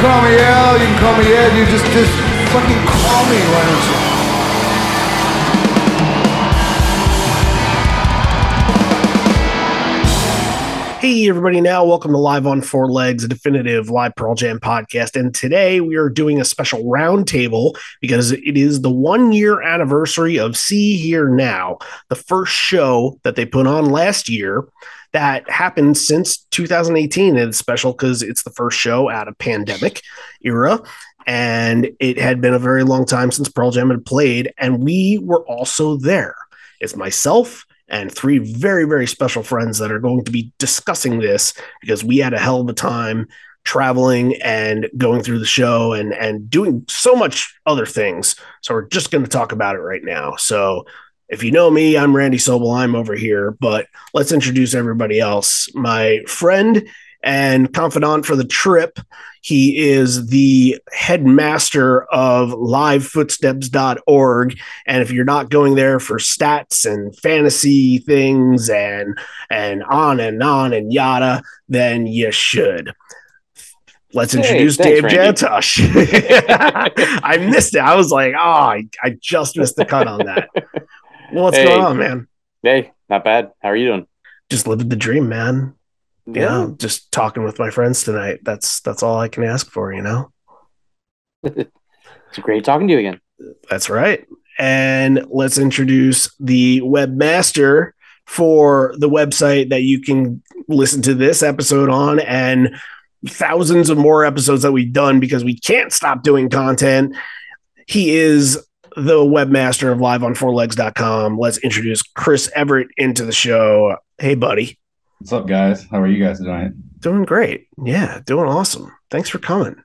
call me Al, you can call me Ed. You just just fucking call me, why don't you? Hey, everybody, now welcome to Live on Four Legs, a definitive live Pearl Jam podcast. And today we are doing a special roundtable because it is the one year anniversary of Sea.Hear.Now, the first show that they put on last year that happened since 2018. And it's special because it's the first show out of pandemic era. And it had been a very long time since Pearl Jam had played. And we were also there. It's myself, and three very, very special friends that are going to be discussing this because we had a hell of a time traveling and going through the show and and doing so much other things. So we're just going to talk about it right now. So if you know me, I'm Randy Sobel. I'm over here, but let's introduce everybody else. My friend and confidant for the trip. He is the headmaster of livefootsteps.org. And if you're not going there for stats and fantasy things and and on and on and yada, then you should. Let's introduce Hey, Dave thanks, Jantosh. I missed it. I was like, oh, I, I just missed the cut on that. What's Hey. going on, man? Hey, not bad. How are you doing? Just living the dream, man. Yeah, just talking with my friends tonight. That's that's all I can ask for, you know. It's great talking to you again. That's right. And let's introduce the webmaster for the website that you can listen to this episode on and thousands of more episodes that we've done because we can't stop doing content. He is the webmaster of liveonfourlegs.com. Let's introduce Chris Everett into the show. Hey, buddy. What's up, guys? How are you guys doing? Doing great. Yeah, doing awesome. Thanks for coming.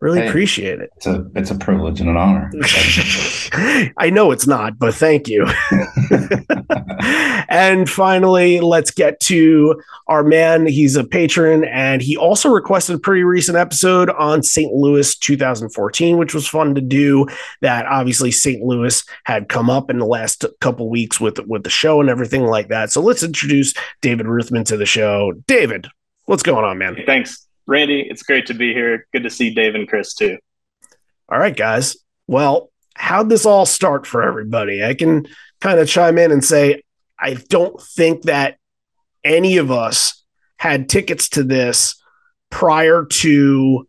Really Hey. appreciate it. It's a it's a privilege and an honor. I know it's not, but thank you. and finally, let's get to our man. He's a patron, and he also requested a pretty recent episode on St. Louis 2014, which was fun to do. That obviously St. Louis had come up in the last couple weeks with with the show and everything like that. So let's introduce David Ruthman to the show. David, what's going on, man? Thanks, Randy. It's great to be here. Good to see Dave and Chris too. All right, guys. Well, how'd this all start for everybody? I can kind of chime in and say, I don't think that any of us had tickets to this prior to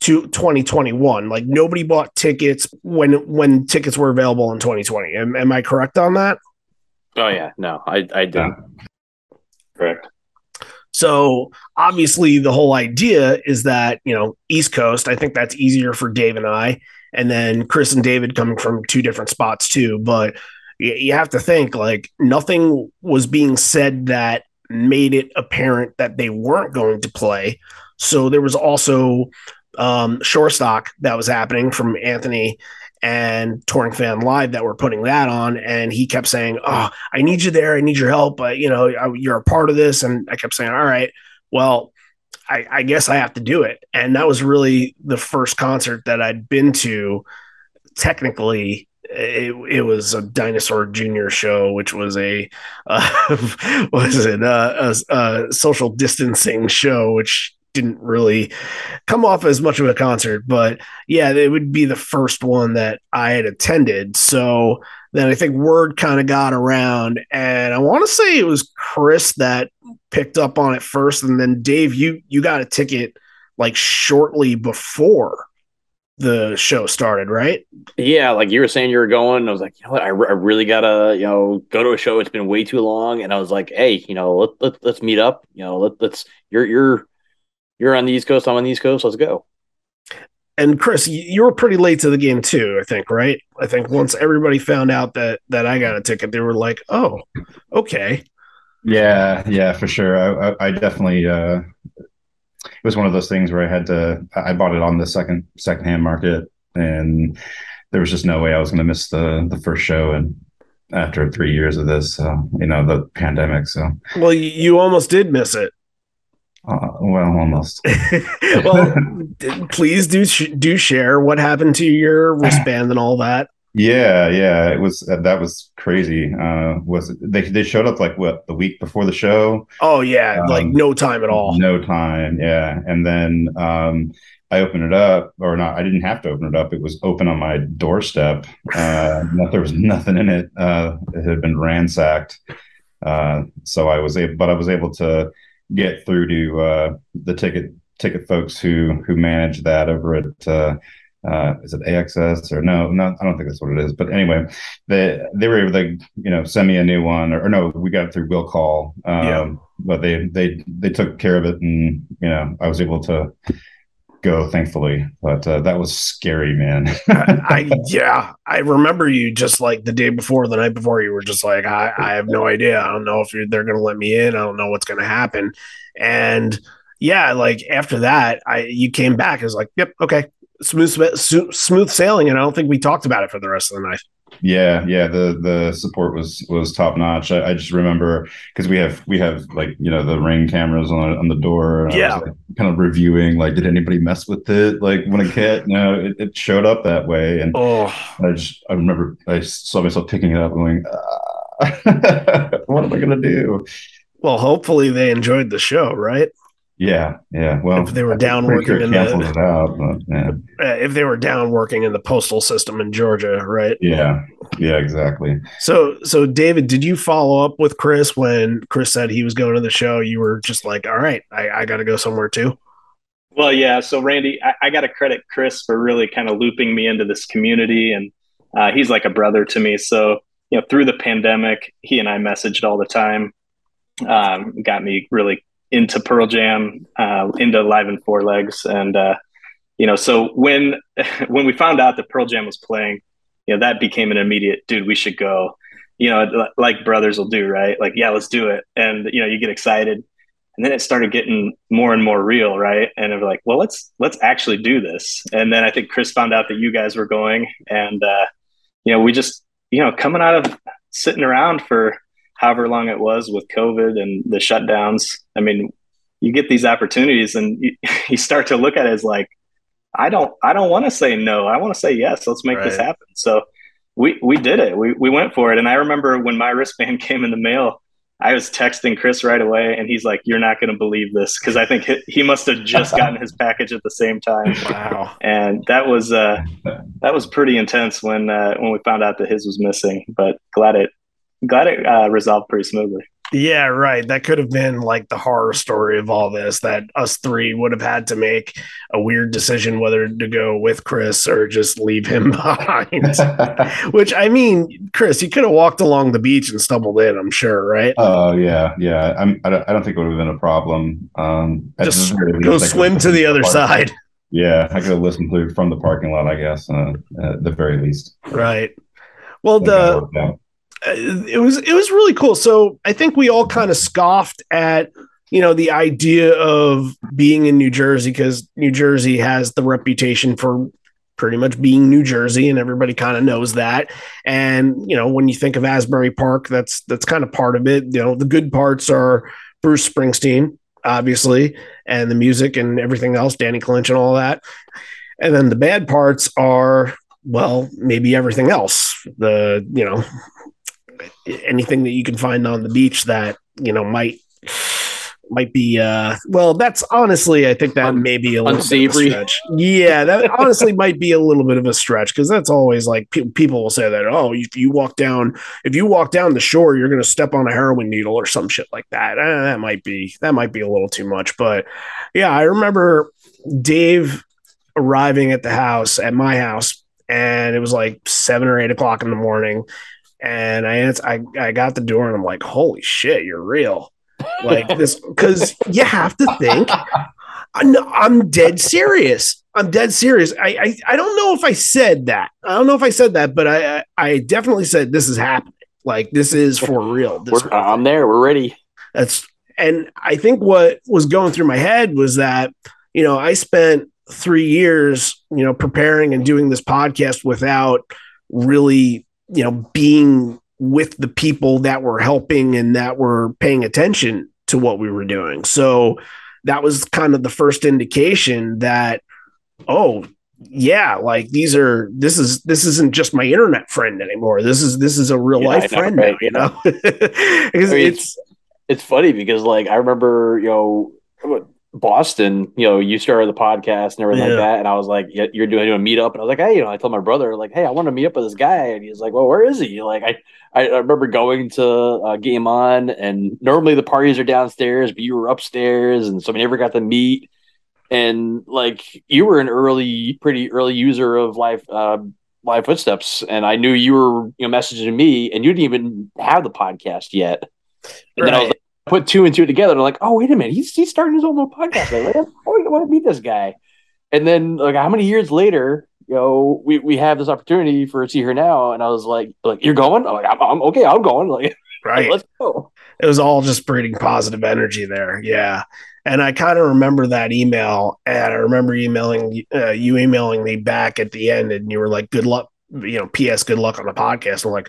to 2021 like nobody bought tickets when when tickets were available in 2020 am, am i correct on that Oh yeah, no, I I didn't. Correct. So obviously, the whole idea is that you know East Coast. I think that's easier for Dave and I, and then Chris and David coming from two different spots too. But you, have to think like nothing was being said that made it apparent that they weren't going to play. So there was also um, Shorestock that was happening from Anthony and touring fan live that were putting that on and he kept saying oh i need you there. I need your help. But you know I- you're a part of this. And i kept saying all right well I, I guess i have to do it. And that was really the first concert that i'd been to technically it, it was a Dinosaur Jr. show which was a uh, was it uh, a, a social distancing show which didn't really come off as much of a concert but yeah, it would be the first one that I had attended. So then I think word kind of got around, and I want to say it was Chris that picked up on it first, and then Dave, you you got a ticket like shortly before the show started, right? Yeah, like you were saying, you were going. I was like, you know what? I, re- I really gotta, you know, go to a show. It's been way too long, and I was like, hey, you know, let, let let's meet up. You know, let, let's you're you're you're on the East Coast. I'm on the East Coast. Let's go. And Chris, you, you were pretty late to the game too. I think, right? I think once everybody found out that that I got a ticket, they were like, "Oh, okay." Yeah, yeah, for sure. I, I, I definitely. Uh, it was one of those things where I had to. I bought it on the second secondhand market, and there was just no way I was going to miss the the first show. And after three years of this, uh, you know, the pandemic. So, Well, you, almost did miss it. uh, well, almost. well, please do sh- do share what happened to your wristband and all that. Yeah, yeah, it was uh, that was crazy. Uh, was they they showed up like what the week before the show? Oh yeah, like Um, no time at all. No time, yeah. And then um, I opened it up, or not. I didn't have to open it up. It was open on my doorstep. Uh, there was nothing in it. Uh, it had been ransacked. Uh, so I was able, but I was able to get through to uh, the ticket ticket folks who who manage that over at uh, is it AXS or no, no, I don't think that's what it is. But anyway, they they were able to you know send me a new one or, or no, we got it through Will Call. Um, yeah. But they they they took care of it, and you know I was able to go thankfully but uh, that was scary man I, I, yeah i remember you just like the day before the night before you were just like i, I have no idea i don't know if they're going to let me in i don't know what's going to happen and yeah like after that i you came back as like yep okay smooth smooth sailing, and I don't think we talked about it for the rest of the night. Yeah, yeah, the the support was was top notch. I, I just remember because we have we have like you know the ring cameras on on the door. yeah, was, like, kind of reviewing like did anybody mess with it? Like when a cat, no, it, it showed up that way, and oh, I just I remember I saw myself picking it up, going, ah, what am I gonna do? Well, hopefully they enjoyed the show, right? Yeah, yeah. Well, if they were down working sure in the, out, but, yeah. Uh, if they were down working in the postal system in Georgia, right? Yeah, yeah, exactly. So, so David, did you follow up with Chris when Chris said he was going to the show? You were just like, all right, I, I got to go somewhere too. Well, yeah. So, Randy, I, I got to credit Chris for really kind of looping me into this community, and uh, he's like a brother to me. So, you know, through the pandemic, he and I messaged all the time. Um, got me really into Pearl Jam, uh, into Live on Four Legs, and uh, you know, so when when we found out that Pearl Jam was playing, you know, that became an immediate, dude, we should go. You know, like brothers will do, right? Like, yeah, let's do it, and you know, you get excited, and then it started getting more and more real, right? And they're like, well, let's let's actually do this. And then I think Chris found out that you guys were going, and uh, you know, we just, you know, coming out of sitting around for however long it was with COVID and the shutdowns. I mean, you get these opportunities and you, you start to look at it as like, I don't, I don't want to say no. I want to say yes. Let's make right. this happen. So we, we did it. We, we went for it. And I remember when my wristband came in the mail, I was texting Chris right away and he's like, you're not going to believe this. Cause I think he, he must have just gotten his package at the same time. Wow. And that was, uh, that was pretty intense when, uh, when we found out that his was missing, but glad it, glad it uh, resolved pretty smoothly. Yeah, right. That could have been like the horror story of all this that us three would have had to make a weird decision whether to go with Chris or just leave him behind. Which I mean, Chris, you could have walked along the beach and stumbled in, I'm sure, right? Oh, uh, yeah. Yeah. I'm, I, don't, I don't think it would have been a problem. Um, just go swim to the other side. Yeah. I could have listened to from the parking lot, I guess, uh, at the very least. Right. Well, the it was it was really cool. So I think we all kind of scoffed at you know the idea of being in New Jersey because New Jersey has the reputation for pretty much being New Jersey, and everybody kind of knows that. And you know when you think of Asbury Park, that's that's kind of part of it. You know the good parts are Bruce Springsteen, obviously, and the music and everything else, Danny Clinch and all that. And then the bad parts are well, maybe everything else. The you know anything that you can find on the beach that you know might might be uh well that's honestly i think that Un- may be a little unsavory. stretch. Yeah that honestly might be a little bit of a stretch because that's always like pe- people will say that oh if you walk down if you walk down the shore you're going to step on a heroin needle or some shit like that. Uh, that might be that might be a little too much but yeah i remember dave arriving at the house at my house and it was like seven or eight o'clock in the morning and I answer, I I got the door and I'm like, holy shit, you're real, like this because you have to think. I'm, I'm dead serious. I'm dead serious. I, I I don't know if I said that. I don't know if I said that, but I I definitely said this is happening. Like this is for real. I'm there. We're ready. That's and I think what was going through my head was that you know I spent three years you know preparing and doing this podcast without really you know, being with the people that were helping and that were paying attention to what we were doing. So that was kind of the first indication that, oh, yeah, like these are this is this isn't just my internet friend anymore. This is this is a real yeah, life know, friend, right? now, you know. I mean, it's it's funny because like I remember, you know, Boston, you know, you started the podcast and everything Yeah. like that, and I was like, yeah, "You're doing a meetup," and I was like, "Hey," you know, I told my brother, like, "Hey, I want to meet up with this guy," and he's like, "Well, where is he?" Like, I I, remember going to uh, Game On, and normally the parties are downstairs, but you were upstairs, and so we never got to meet. And like, you were an early, pretty early user of live uh, live footsteps, and I knew you were you know messaging me, and you didn't even have the podcast yet. And then I was like, put two and two together, I'm like, oh wait a minute, he's he's starting his own little podcast. Like, oh, I want to meet this guy. And then like how many years later, you know, we, we have this opportunity for to Sea.Hear.Now, and I was like, like you're going? I'm like, I'm, I'm okay, I'm going. Like, Right. let's go. it was all just breeding positive energy there. Yeah. And I kind of remember that email, and I remember emailing uh, you emailing me back at the end, and you were like, "Good luck, you know." P.S. Good luck on the podcast. I'm like,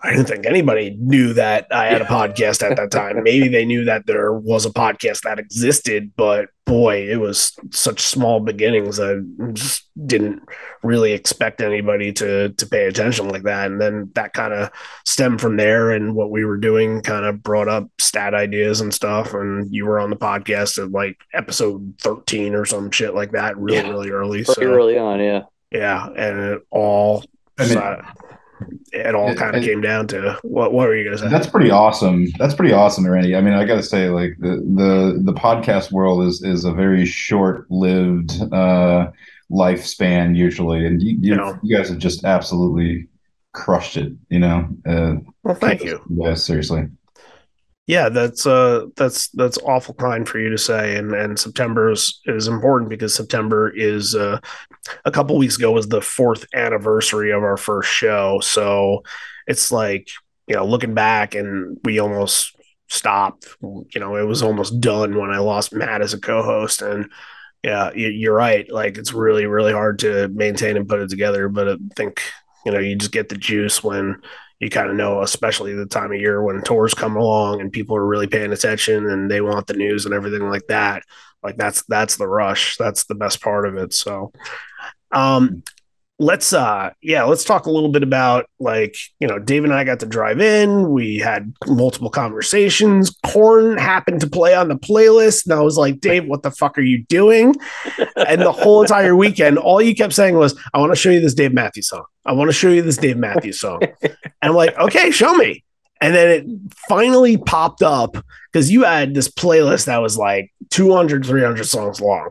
I didn't think anybody knew that I had a podcast at that time. Maybe they knew that there was a podcast that existed, but boy, it was such small beginnings. I just didn't really expect anybody to to pay attention like that. And then that kind of stemmed from there, and what we were doing kind of brought up stat ideas and stuff. And you were on the podcast at like episode thirteen or some shit like that, really, Yeah. really early. Pretty So early on, yeah. yeah, and it all. I mean- it all kind of came down to what? What were you gonna say? That's pretty awesome. That's pretty awesome, Randy. I mean, I got to say, like the the the podcast world is is a very short lived uh, lifespan usually, and you you, you guys have just absolutely crushed it. You know, uh, well, thank you. Yeah, seriously. Yeah, that's uh that's that's awful kind for you to say, and and September is, is important because September is uh, a couple weeks ago was the fourth anniversary of our first show, so it's like you know looking back and we almost stopped. You know, it was almost done when I lost Matt as a co-host, and yeah, you- you're right. Like it's really really hard to maintain and put it together, but I think you know you just get the juice when you kind of know, especially the time of year when tours come along and people are really paying attention and they want the news and everything like that. Like that's that's the rush. That's the best part of it. So, um, let's uh, yeah, let's talk a little bit about like you know, Dave and I got to drive in. We had multiple conversations. Korn happened to play on the playlist, and I was like, Dave, what the fuck are you doing? and the whole entire weekend, all you kept saying was, I want to show you this Dave Matthews song. I want to show you this Dave Matthews song. And I'm like, okay, show me. And then it finally popped up because you had this playlist that was like 200, 300 songs long.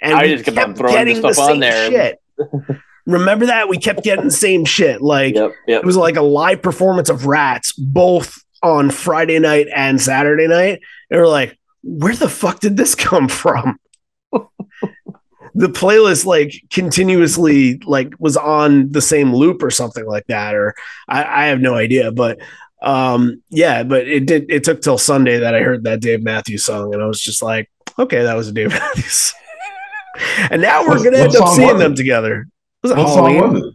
And I just kept on throwing the stuff on same there. Shit. Remember that? We kept getting the same shit. Like, Yep, yep. it was like a live performance of Rats, both on Friday night and Saturday night. And we're like, where the fuck did this come from? the playlist like continuously like was on the same loop or something like that, or I, I have no idea. But um yeah, but it did it took till Sunday that I heard that Dave Matthews song, and I was just like, okay, that was a Dave Matthews. and now we're What- gonna what end up seeing them it? together. Was it What Halloween? song was it?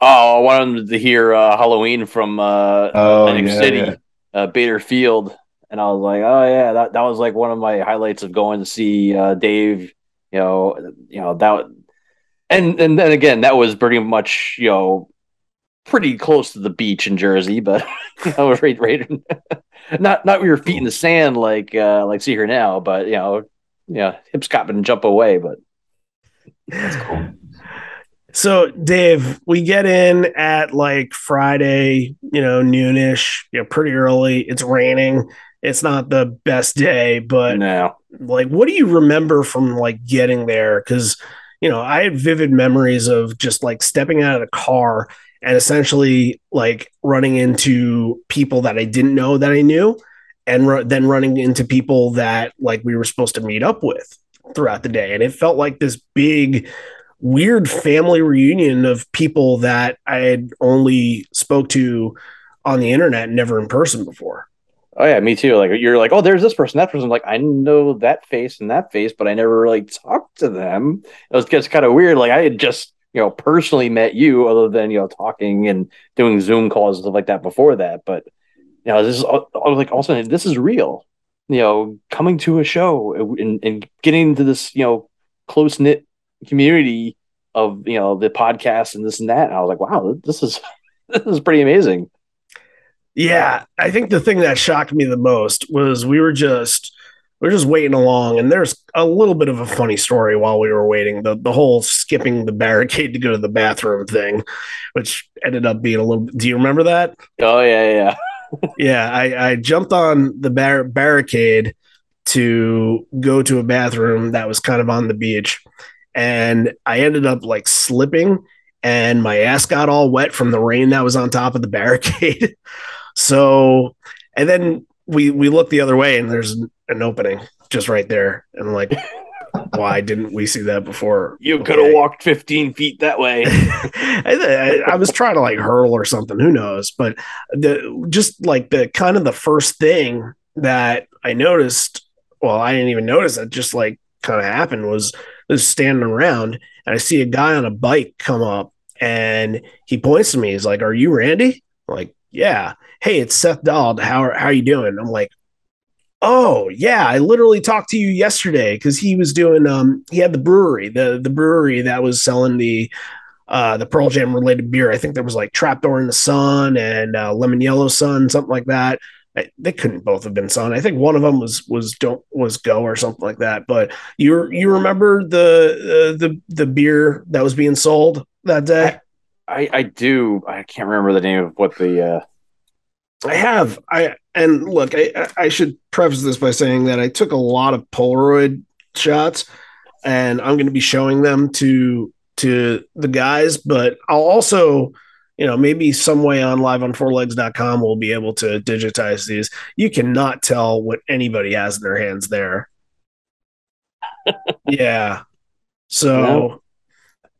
Oh, I wanted to hear uh, Halloween from uh, Oh, Atlantic yeah, City, yeah. Uh, Bader Field, and I was like, oh yeah, that, that was like one of my highlights of going to see uh, Dave. You know, you know that, and and then again, that was pretty much you know pretty close to the beach in Jersey, but you know, right, right, not not with your feet in the sand like uh, like Sea.Hear.Now, but you know, yeah, hip scop and jump away, but That's cool. So, Dave, we get in at like Friday, you know, noonish, you know, pretty early. It's raining. It's not the best day, but no, like, what do you remember from like getting there? Because, you know, I had vivid memories of just like stepping out of the car and essentially like running into people that I didn't know that I knew, and ru- then running into people that like we were supposed to meet up with throughout the day. And it felt like this big, weird family reunion of people that I had only spoke to on the internet, never in person before. Oh yeah, me too. Like you're like, oh, there's this person, that person. Like, I know that face and that face, but I never really talked to them. It was just kind of weird. Like I had just, you know, personally met you, other than you know talking and doing Zoom calls and stuff like that before that. But you know, this is I was like, sudden this is real. You know, coming to a show and, and getting into this, you know, close knit community of you know the podcast and this and that. And I was like, wow, this is this is pretty amazing. Yeah, I think the thing that shocked me the most was we were just we're just waiting along, and there's a little bit of a funny story while we were waiting. The the whole skipping the barricade to go to the bathroom thing, which ended up being a little. Do you remember that? Oh yeah, yeah. yeah, I, I jumped on the bar- barricade to go to a bathroom that was kind of on the beach, and I ended up like slipping, and my ass got all wet from the rain that was on top of the barricade. so, and then we we look the other way, and there's an opening just right there, and like. Why didn't we see that before? You could have walked 15 feet that way. I, I, was trying to like hurl or something. Who knows? But the just like the kind of the first thing that I noticed. Well, I didn't even notice that. Just like kind of happened was was standing around and I see a guy on a bike come up and he points to me. He's like, "Are you Randy?" I'm like, "Yeah." Hey, it's Seth Dahl. How are, how are you doing? I'm like, Oh yeah, I literally talked to you yesterday because he was doing um he had the brewery, the the brewery that was selling the uh the Pearl Jam related beer. I think there was like Trapdoor in the Sun and uh, Lemon Yellow Sun, something like that. I, they couldn't both have been Sun. I think one of them was was don't was Go or something like that. But you you remember the uh, the the beer that was being sold that day? I, I, I do. I can't remember the name of what the uh I have. I and look, I I should preface this by saying that I took a lot of Polaroid shots, and I'm going to be showing them to to the guys. But I'll also, you know, maybe some way on live on fourlegs.com we'll be able to digitize these. You cannot tell what anybody has in their hands there. yeah. So.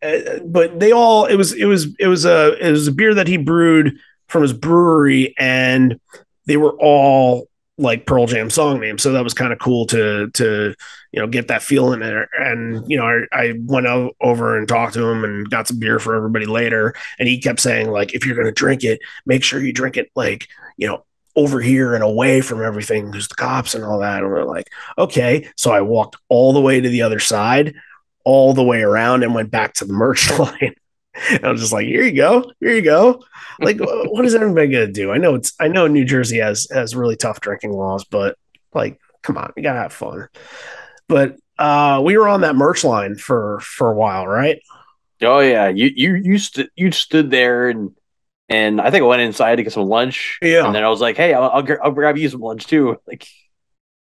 Uh, but they all it was it was it was a it was a beer that he brewed from his brewery, and they were all like Pearl Jam song names. So that was kind of cool to to you know get that feeling there. And you know, I, I went over and talked to him and got some beer for everybody later. And he kept saying like, if you're gonna drink it, make sure you drink it like you know over here and away from everything because the cops and all that. And we're like, okay. So I walked all the way to the other side, all the way around, and went back to the merch line. And I was just like, here you go, here you go. Like, what is everybody gonna do? I know it's I know New Jersey has has really tough drinking laws, but like, come on, you gotta have fun. But uh we were on that merch line for for a while, right? Oh yeah, you you you stood you stood there and and I think I went inside to get some lunch. Yeah, and then I was like, hey, I'll I'll, I'll grab you some lunch too. Like,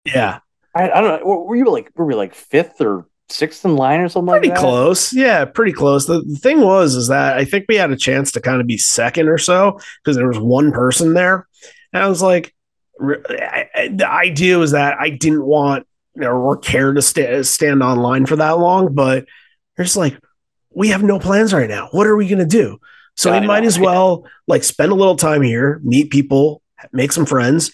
yeah, I, I don't know. Were you like were we like fifth or sixth in line or something pretty like that? close yeah pretty close the, the, thing was is that i think we had a chance to kind of be second or so because there was one person there and i was like I, I, the idea was that i didn't want or care to st- stand online for that long but it's like we have no plans right now what are we going to do so yeah, we might as well like spend a little time here meet people make some friends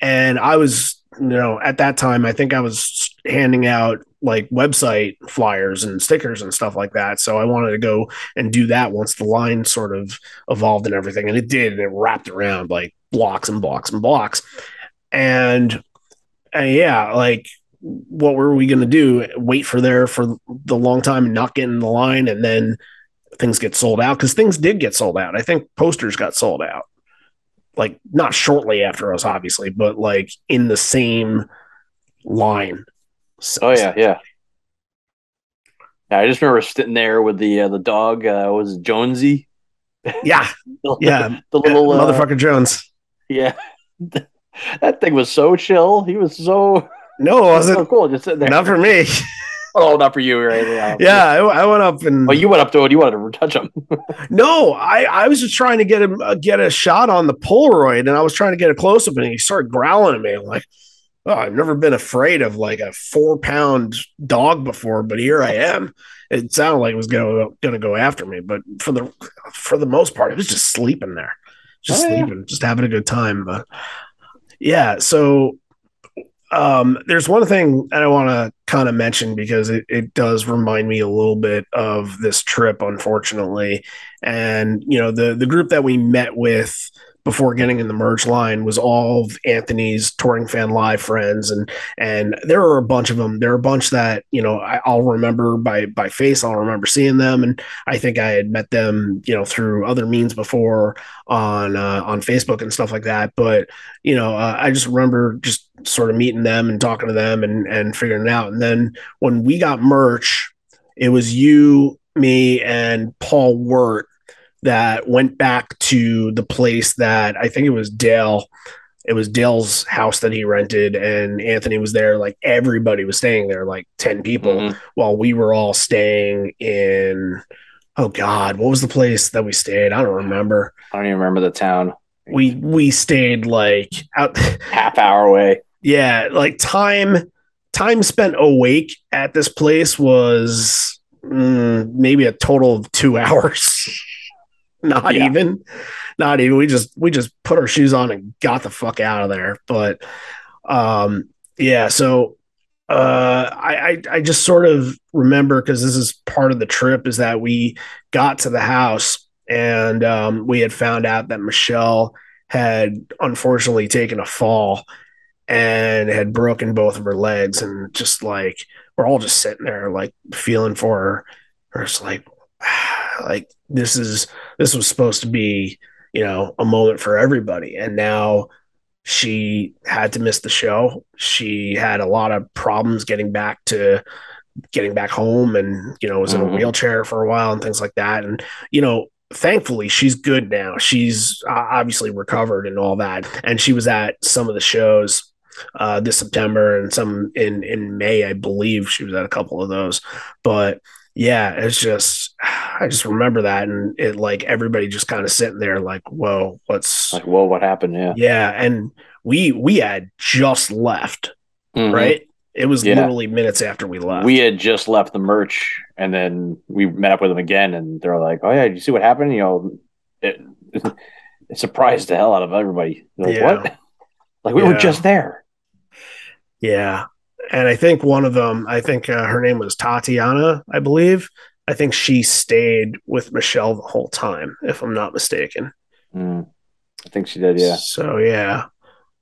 and i was you know at that time i think i was handing out like website flyers and stickers and stuff like that. So I wanted to go and do that once the line sort of evolved and everything. And it did, and it wrapped around like blocks and blocks and blocks. And, and yeah, like what were we going to do? Wait for there for the long time and not get in the line and then things get sold out because things did get sold out. I think posters got sold out. Like not shortly after us, obviously, but like in the same line so oh yeah, yeah. Yeah, I just remember sitting there with the uh, the dog. Uh, was Jonesy? Yeah, the, yeah, the little uh, motherfucker Jones. Yeah, that thing was so chill. He was so no, it wasn't so cool. Just sitting there. Not for me. Oh, not for you, right? Yeah, yeah I, I, went up and. Oh, you went up to it. You wanted to touch him. no, I, I was just trying to get him uh, get a shot on the Polaroid, and I was trying to get a close up, and he started growling at me. I'm like, oh, I've never been afraid of like a four pound dog before, but here I am. It sounded like it was going to go after me, but for the for the most part, it was just sleeping there, just oh, sleeping, yeah. just having a good time. But yeah, so um, there's one thing I want to kind of mention because it, it does remind me a little bit of this trip, unfortunately. And you know, the the group that we met with before getting in the merge line was all of Anthony's touring fan live friends, and and there were a bunch of them. There are a bunch that you know I, will remember by by face. I'll remember seeing them, and I think I had met them you know through other means before on uh, on Facebook and stuff like that. But you know, uh, I just remember just sort of meeting them and talking to them and and figuring it out. And then when we got merch, it was you, me, and Paul Wirt that went back to the place that I think it was Dale. It was Dale's house that he rented, and Anthony was there. Like everybody was staying there, like 10 people, mm-hmm. while we were all staying in. Oh God, what was the place that we stayed? I don't remember. I don't even remember the town. We we stayed like out half hour away. Yeah, like time time spent awake at this place was mm, maybe a total of two hours. Not yeah. even. Not even. We just we just put our shoes on and got the fuck out of there. But um yeah so uh i i, I just sort of remember because this is part of the trip is that we got to the house and um we had found out that michelle had unfortunately taken a fall and had broken both of her legs and just like we're all just sitting there like feeling for her. Or it's like like this is this was supposed to be you know a moment for everybody. And now she had to miss the show. She had a lot of problems getting back to getting back home and you know was in mm-hmm. a wheelchair for a while and things like that. And you know thankfully she's good now. She's obviously recovered and all that. And she was at some of the shows uh, this september and some in in may i believe she was at a couple of those. But yeah, it's just I just remember that and it like everybody just kind of sitting there like, whoa, what's like, whoa, what happened? Yeah. Yeah. And we we had just left, mm-hmm. right? It was yeah. literally minutes after we left. We had just left the merch and then we met up with them again and they're like, Oh yeah, did you see what happened? You know, it, it surprised the hell out of everybody. Like, yeah. what? Like we yeah. were just there. Yeah and I think one of them, I think uh, her name was Tatiana, I believe. I think she stayed with Michelle the whole time, if I'm not mistaken. Mm, I think she did, yeah. So yeah,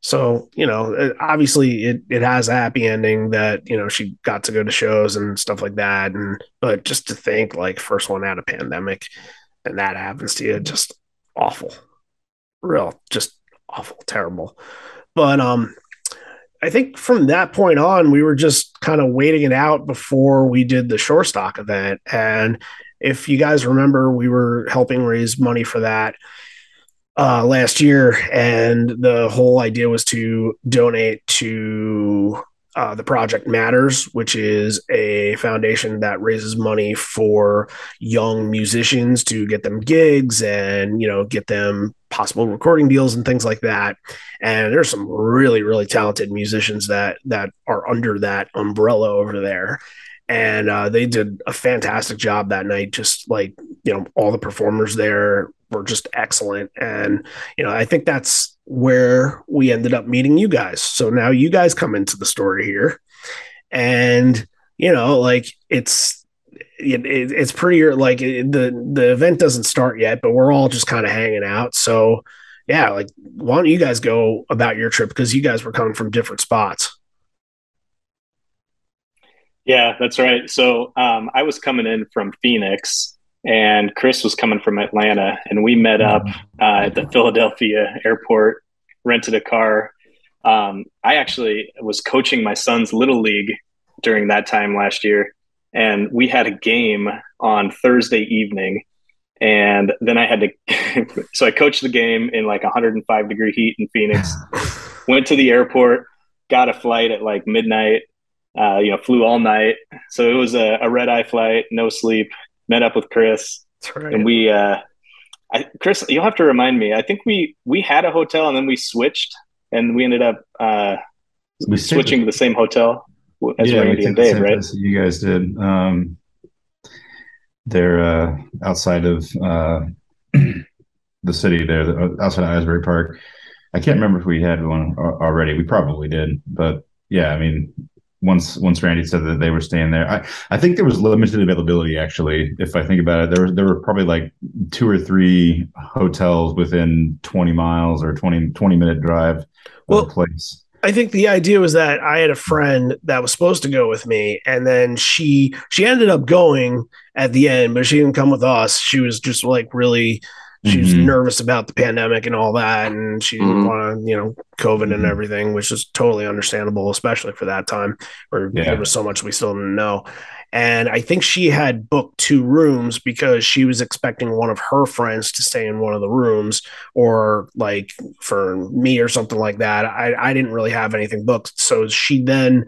so you know, obviously it it has a happy ending that you know she got to go to shows and stuff like that, and but just to think like first one out of pandemic, and that happens to you, just awful, real, just awful, terrible. But um, I think from that point on, we were just kind of waiting it out before we did the Shorestock event. And if you guys remember, we were helping raise money for that uh, last year. And the whole idea was to donate to uh, the Project Matters, which is a foundation that raises money for young musicians to get them gigs and you know get them possible recording deals and things like that. And there's some really really talented musicians that that are under that umbrella over there. And uh, they did a fantastic job that night. Just like you know, all the performers there were just excellent. And you know, I think that's where we ended up meeting you guys. So now you guys come into the story here, and you know, like it's it, it, it's pretty like it, the the event doesn't start yet, but we're all just kind of hanging out. So yeah, like why don't you guys go about your trip because you guys were coming from different spots. Yeah, that's right. So um, I was coming in from Phoenix, and Chris was coming from Atlanta, and we met up uh, at the Philadelphia airport, rented a car. Um, I actually was coaching my son's little league during that time last year, and we had a game on Thursday evening. And then I had to, so I coached the game in like 105 degree heat in Phoenix. Went to the airport, got a flight at like midnight. Uh, you know, flew all night. So it was a, a red eye flight, no sleep. Met up with Chris, right. and we, uh, I, Chris, you'll have to remind me. I think we we had a hotel and then we switched, and we ended up uh, we switching to the same hotel as yeah, Randy and Dave, right? You guys did. Um, they're uh, outside of uh, the city there, uh, outside of Asbury Park. I can't remember if we had one already. We probably did, but yeah, I mean, once once Randy said that they were staying there. I, I think there was limited availability actually. If I think about it, there was there were probably like two or three hotels within 20 miles or 20, 20 minute drive Well, of the place. I think the idea was that I had a friend that was supposed to go with me, and then she she ended up going at the end, but she didn't come with us. She was just like really she was Mhm. nervous about the pandemic and all that, and she didn't Mhm. want to, you know, COVID and Mhm. everything, which is totally understandable, especially for that time where Yeah. there was so much we still didn't know. And I think she had booked two rooms because she was expecting one of her friends to stay in one of the rooms, or like for me or something like that. I, I didn't really have anything booked. So she then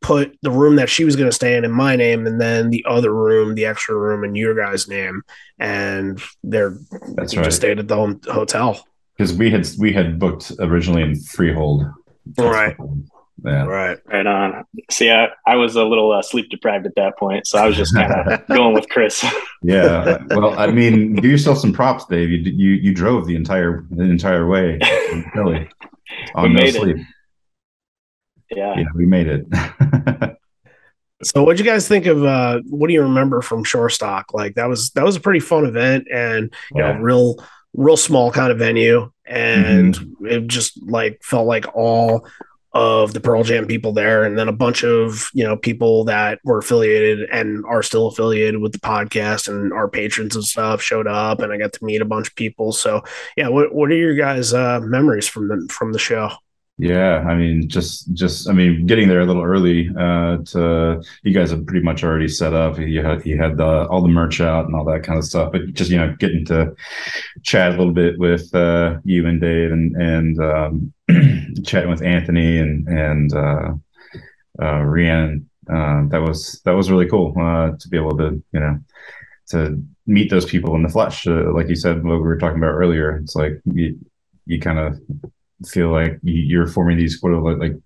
put the room that she was going to stay in in my name and then the other room, the extra room in your guys' name. And they're That's right. just stayed at the home, hotel. Because we had we had booked originally in Freehold. Right. Yeah. Right. Right on. See, I, I was a little uh, sleep deprived at that point, so I was just kind of going with Chris. Yeah. Well, I mean, give yourself some props, Dave. You you you drove the entire the entire way from Philly on no made it. sleep. yeah. Yeah, we made it. So what do you guys think of uh what do you remember from Shorestock? Like that was that was a pretty fun event and you Yeah. know, real real small kind of venue and it just like felt like all of the Pearl Jam people there and then a bunch of, you know, people that were affiliated and are still affiliated with the podcast and our patrons and stuff showed up and I got to meet a bunch of people. So yeah, what what are your guys uh memories from the from the show? Yeah, I mean, just just I mean, getting there a little early. Uh, to you guys have pretty much already set up. You had you had the, all the merch out and all that kind of stuff. But just you know, getting to chat a little bit with uh, you and Dave and and um, chatting with Anthony and and uh, uh, Rhiannon. Uh, that was that was really cool uh, to be able to you know to meet those people in the flesh. Uh, like you said, what we were talking about earlier. It's like you you kind of feel like you- you're forming these sort of like, like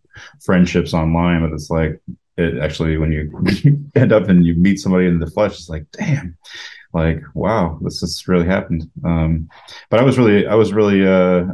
friendships online, but it's like it actually when you end up and you meet somebody in the flesh, it's like damn, like wow, this has really happened. Um, but I was really, I was really, uh,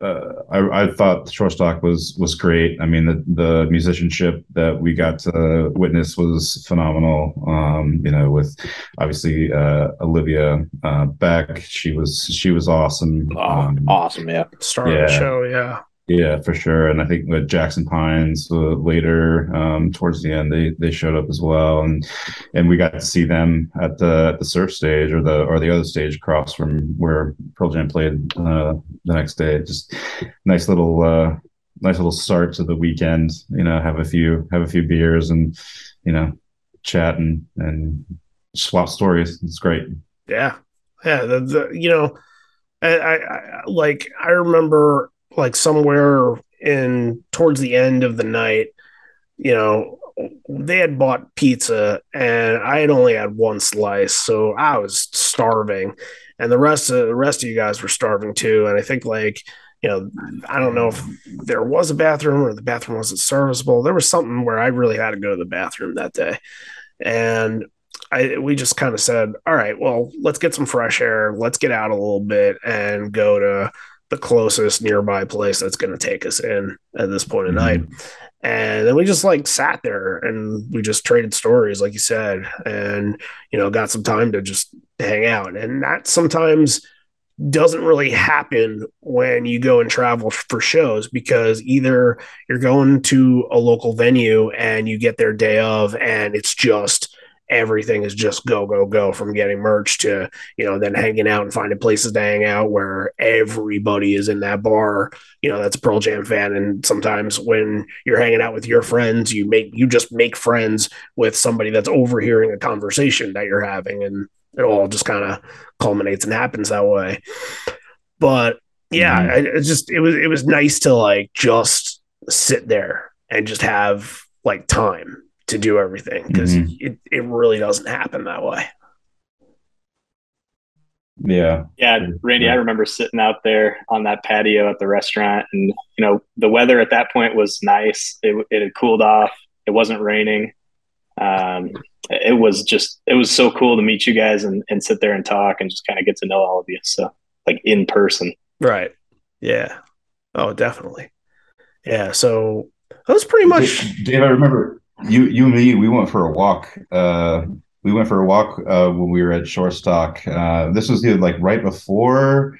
uh, I, I thought Shorestock was was great. I mean, the the musicianship that we got to witness was phenomenal. Um, you know, with obviously uh, Olivia uh, Beck, she was she was awesome. Oh, Um, awesome. Yeah. Start of the show, yeah. Yeah, for sure. And I think with Jackson Pines uh, later, um, towards the end, they they showed up as well, and and we got to see them at the at the surf stage or the or the other stage across from where Pearl Jam played uh, the next day. Just nice little uh, nice little start to the weekend. You know, have a few have a few beers and you know chat and and swap stories. It's great. Yeah, yeah. The, the you know, I, I, I like I remember like somewhere in towards the end of the night, you know, they had bought pizza and I had only had one slice, so I was starving, and the rest of the rest of you guys were starving too. And I think like you know, I don't know if there was a bathroom or the bathroom wasn't serviceable. There was something where I really had to go to the bathroom that day, and I we just kind of said, all right, well, let's get some fresh air, let's get out a little bit and go to the closest nearby place that's going to take us in at this point of Mhm. night. And then we just like sat there and we just traded stories, like you said, and you know, got some time to just hang out. And that sometimes doesn't really happen when you go and travel for shows because either you're going to a local venue and you get there day of and it's just everything is just go go go from getting merch to you know then hanging out and finding places to hang out where everybody is in that bar. You know that's a pearl jam fan. And sometimes when you're hanging out with your friends you make you just make friends with somebody that's overhearing a conversation that you're having. And it all just kind of culminates and happens that way. But yeah. Mm-hmm. I, it just it was it was nice to like just sit there and just have like time to do everything because Mhm. it, it really doesn't happen that way Yeah. Yeah, Randy, I remember sitting out there on that patio at the restaurant, and you know the weather at that point was nice. It, it had cooled off. It wasn't raining. Um, it was just it was so cool to meet you guys and, and sit there and talk and just kind of get to know all of you. So like in person. right yeah oh definitely yeah so that was pretty much Dave, I remember you you and me we went for a walk. Uh, we went for a walk uh, when we were at Shorestock. Uh, this was either like right before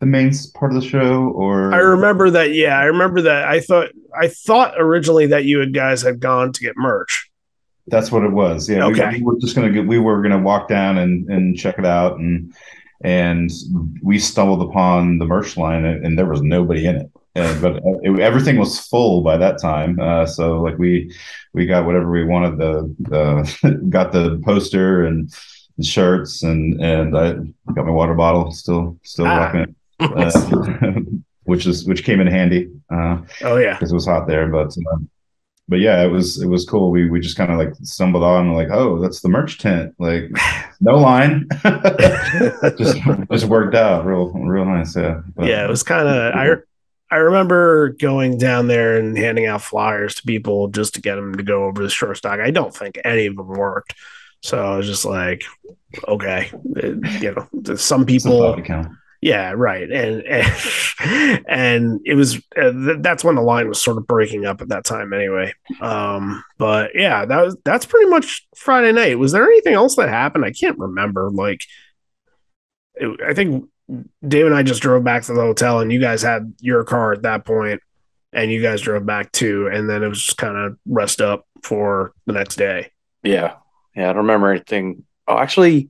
the main part of the show, or I remember that. Yeah, I remember that. I thought I thought originally that you had guys had gone to get merch. That's what it was. Yeah, we- Okay. we, were just gonna get. We were gonna walk down and and check it out, and and we stumbled upon the merch line, and, and there was nobody in it. And, but it, everything was full by that time. Uh, so like we we got whatever we wanted. The the got the poster and the shirts, and and I got my water bottle. Still still Ah. rocking it. Uh, which is which came in handy. Uh, Oh yeah, because it was hot there. But um, but yeah, it was it was cool. We we just kind of like stumbled on like, oh, that's the merch tent. Like no line, just just worked out real real nice. Yeah, But- yeah. It was kind of. I I remember going down there and handing out flyers to people just to get them to go over the Shorestock. I don't think any of them worked. So I was just like, okay, It- you know, some It's a thought people. Yeah, right. And and, and it was uh, th- that's when the line was sort of breaking up at that time anyway. Um but yeah, that was that's pretty much Friday night. Was there anything else that happened? I can't remember. Like it, I think Dave and I just drove back to the hotel and you guys had your car at that point and you guys drove back too and then it was just kind of rest up for the next day. Yeah. Yeah. I don't remember anything. Oh, actually,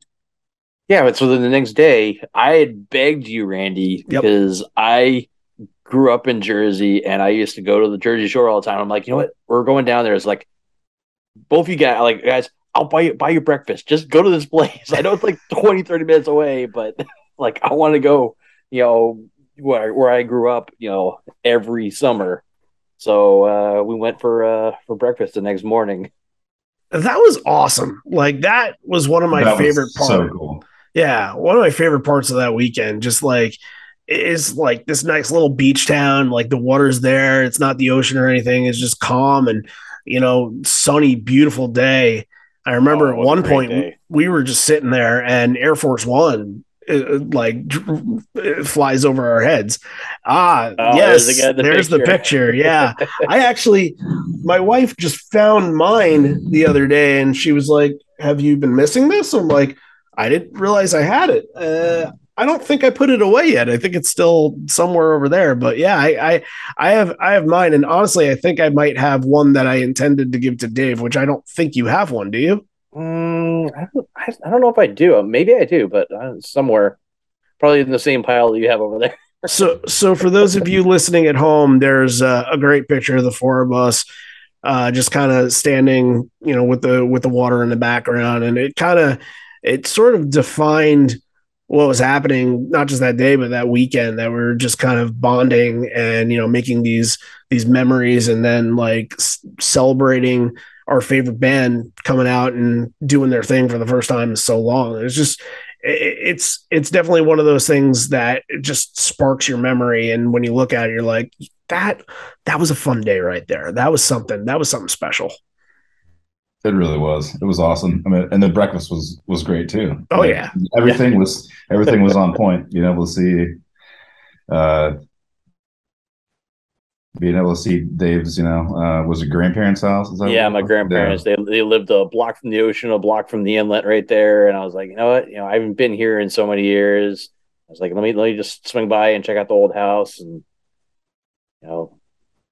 yeah. But so then the next day, I had begged you, Randy, Yep. because I grew up in Jersey and I used to go to the Jersey Shore all the time. I'm like, you know what? We're going down there. It's like, both you guys, like, guys, I'll buy you, buy you breakfast. Just go to this place. I know it's like 20, 30 minutes away, but like, I want to go, you know, where, where I grew up, you know, every summer. So uh, we went for uh, for breakfast the next morning. That was awesome. Like that was one of my That was favorite parts. So cool. Yeah, one of my favorite parts of that weekend, just like is like this nice little beach town. Like the water's there, it's not the ocean or anything. It's just calm and you know sunny, beautiful day. I remember Oh, at one point day. we were just sitting there, and Air Force One like flies over our heads. Ah, Oh, yes, there's the guy in the there's the picture. picture. Yeah, I actually, my wife just found mine the other day, and she was like, "Have you been missing this?" I'm like, "I didn't realize I had it. Uh, I don't think I put it away yet. I think it's still somewhere over there. But yeah, I, I, I have, I have mine, and honestly, I think I might have one that I intended to give to Dave, which I don't think you have one. Do you? Mm, I, don't, I, don't know if I do. Maybe I do, but uh, somewhere, probably in the same pile that you have over there. so so for those of you listening at home there's a, a great picture of the four of us uh just kind of standing you know with the with the water in the background and it kind of it sort of defined what was happening not just that day but that weekend that we are just kind of bonding and you know making these these memories and then like s- celebrating our favorite band coming out and doing their thing for the first time in so long it's just it's it's definitely one of those things that just sparks your memory and when you look at it you're like that that was a fun day right there that was something that was something special It really was. It was awesome. I mean, and the breakfast was was great too. Oh, yeah. everything was everything was on point. Being able to see, uh, being able to see Dave's, you know, uh, was it grandparents' house? Yeah, my grandparents they they lived a block from the ocean, a block from the inlet, right there. And I was like, you know what? You know, I haven't been here in so many years. I was like, let me let me just swing by and check out the old house, and you know,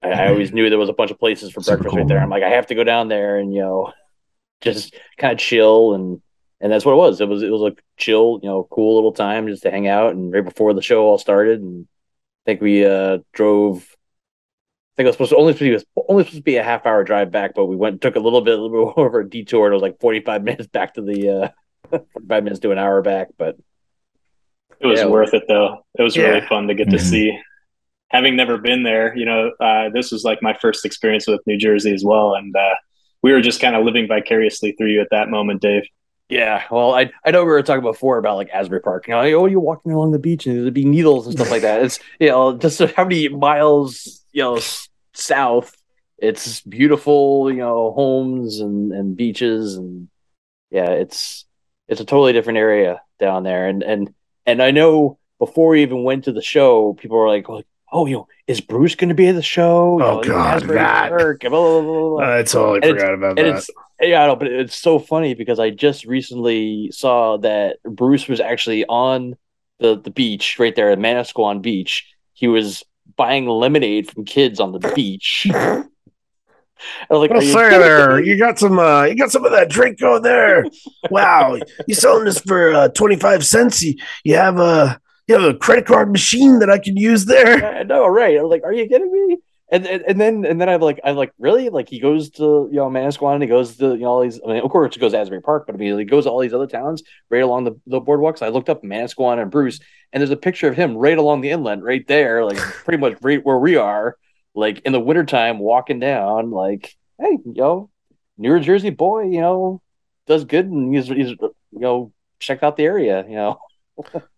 I, I always knew there was a bunch of places for Super breakfast cool, right there. I'm like, I have to go down there and you know, just kind of chill and. And that's what it was. It was it was a chill, you know, cool little time just to hang out. And right before the show all started, and I think we uh, drove think it was supposed to only supposed to be, only supposed to be a half hour drive back, but we went took a little bit a little bit over a detour. And it was like forty five minutes back to the uh, forty five minutes to an hour back. But It was Yeah. worth it though. It was really fun to get to Mhm. see. Having never been there, you know, uh, this was like my first experience with New Jersey as well, and uh, we were just kind of living vicariously through you at that moment, Dave. yeah, well, I I know we were talking before about like Asbury Park. You know, like, oh, you're walking along the beach and there'd be needles and stuff like that. It's you know just how many miles you know south. It's beautiful, you know, homes and and beaches and yeah, it's it's a totally different area down there. And and and I know before we even went to the show, people were like, "Oh, you know, is Bruce going to be at the show? You Oh, know, God, that. Blah, blah, blah, blah. I totally And forgot about that. it's yeah, I know, but it's so funny because I just recently saw that Bruce was actually on the the beach right there at Manasquan Beach. He was buying lemonade from kids on the beach. I was like, Well, you sir, there, you got some, uh, you got some of that drink going there. Wow, you selling this for uh, twenty five cents? You, you have a, you have a credit card machine that I can use there. I know, right? I was like, are you kidding me? And, and and then and then I'm like I'm like really? Like he goes to you know Manasquan and he goes to you know all these I mean of course he goes to Asbury Park but I mean he goes to all these other towns right along the, the boardwalks. I looked up Manasquan and Bruce and there's a picture of him right along the inlet right there like pretty much right where we are like in the wintertime walking down like hey yo New Jersey boy you know does good and he's he's you know checked out the area you know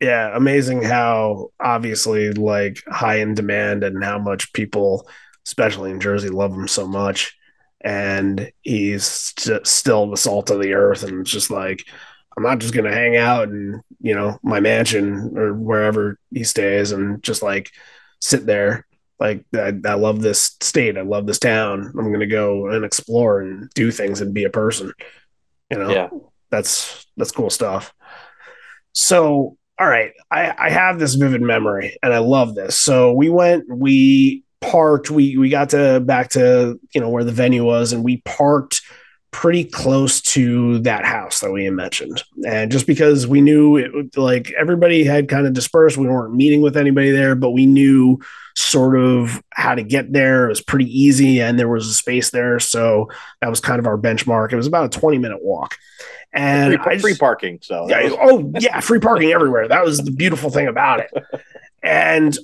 Yeah, amazing how obviously like high in demand and how much people, especially in Jersey, love him so much. And he's st- still the salt of the earth, and it's just like I'm not just gonna hang out in you know my mansion or wherever he stays and just like sit there. Like I, I love this state, I love this town. I'm gonna go and explore and do things and be a person. You know, yeah that's that's cool stuff. So, all right, I, I have this vivid memory, and I love this. So we went, we parked, we we got to back to you know where the venue was, and we parked pretty close to that house that we had mentioned. And just because we knew it, would- like everybody had kind of dispersed, we weren't meeting with anybody there, but we knew sort of how to get there. It was pretty easy, and there was a space there, so that was kind of our benchmark. It was about a twenty minute walk. And free, just- free parking so yeah, oh yeah, free parking everywhere. That was the beautiful thing about it. And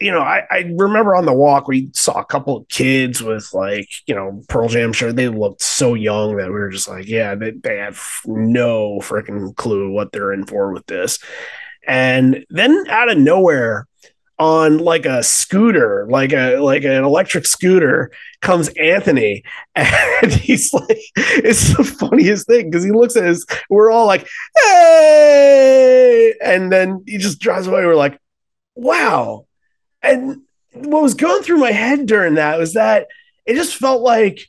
you know, I, I remember on the walk we saw a couple of kids with like you know Pearl Jam shirt. They looked so young that we were just like, yeah, they, they have no freaking clue what they're in for with this. And then out of nowhere, on like a scooter, like a like an electric scooter, comes Anthony, and he's like, it's the funniest thing because he looks at us. We're all like, hey, and then he just drives away. We're like, wow. And what was going through my head during that was that it just felt like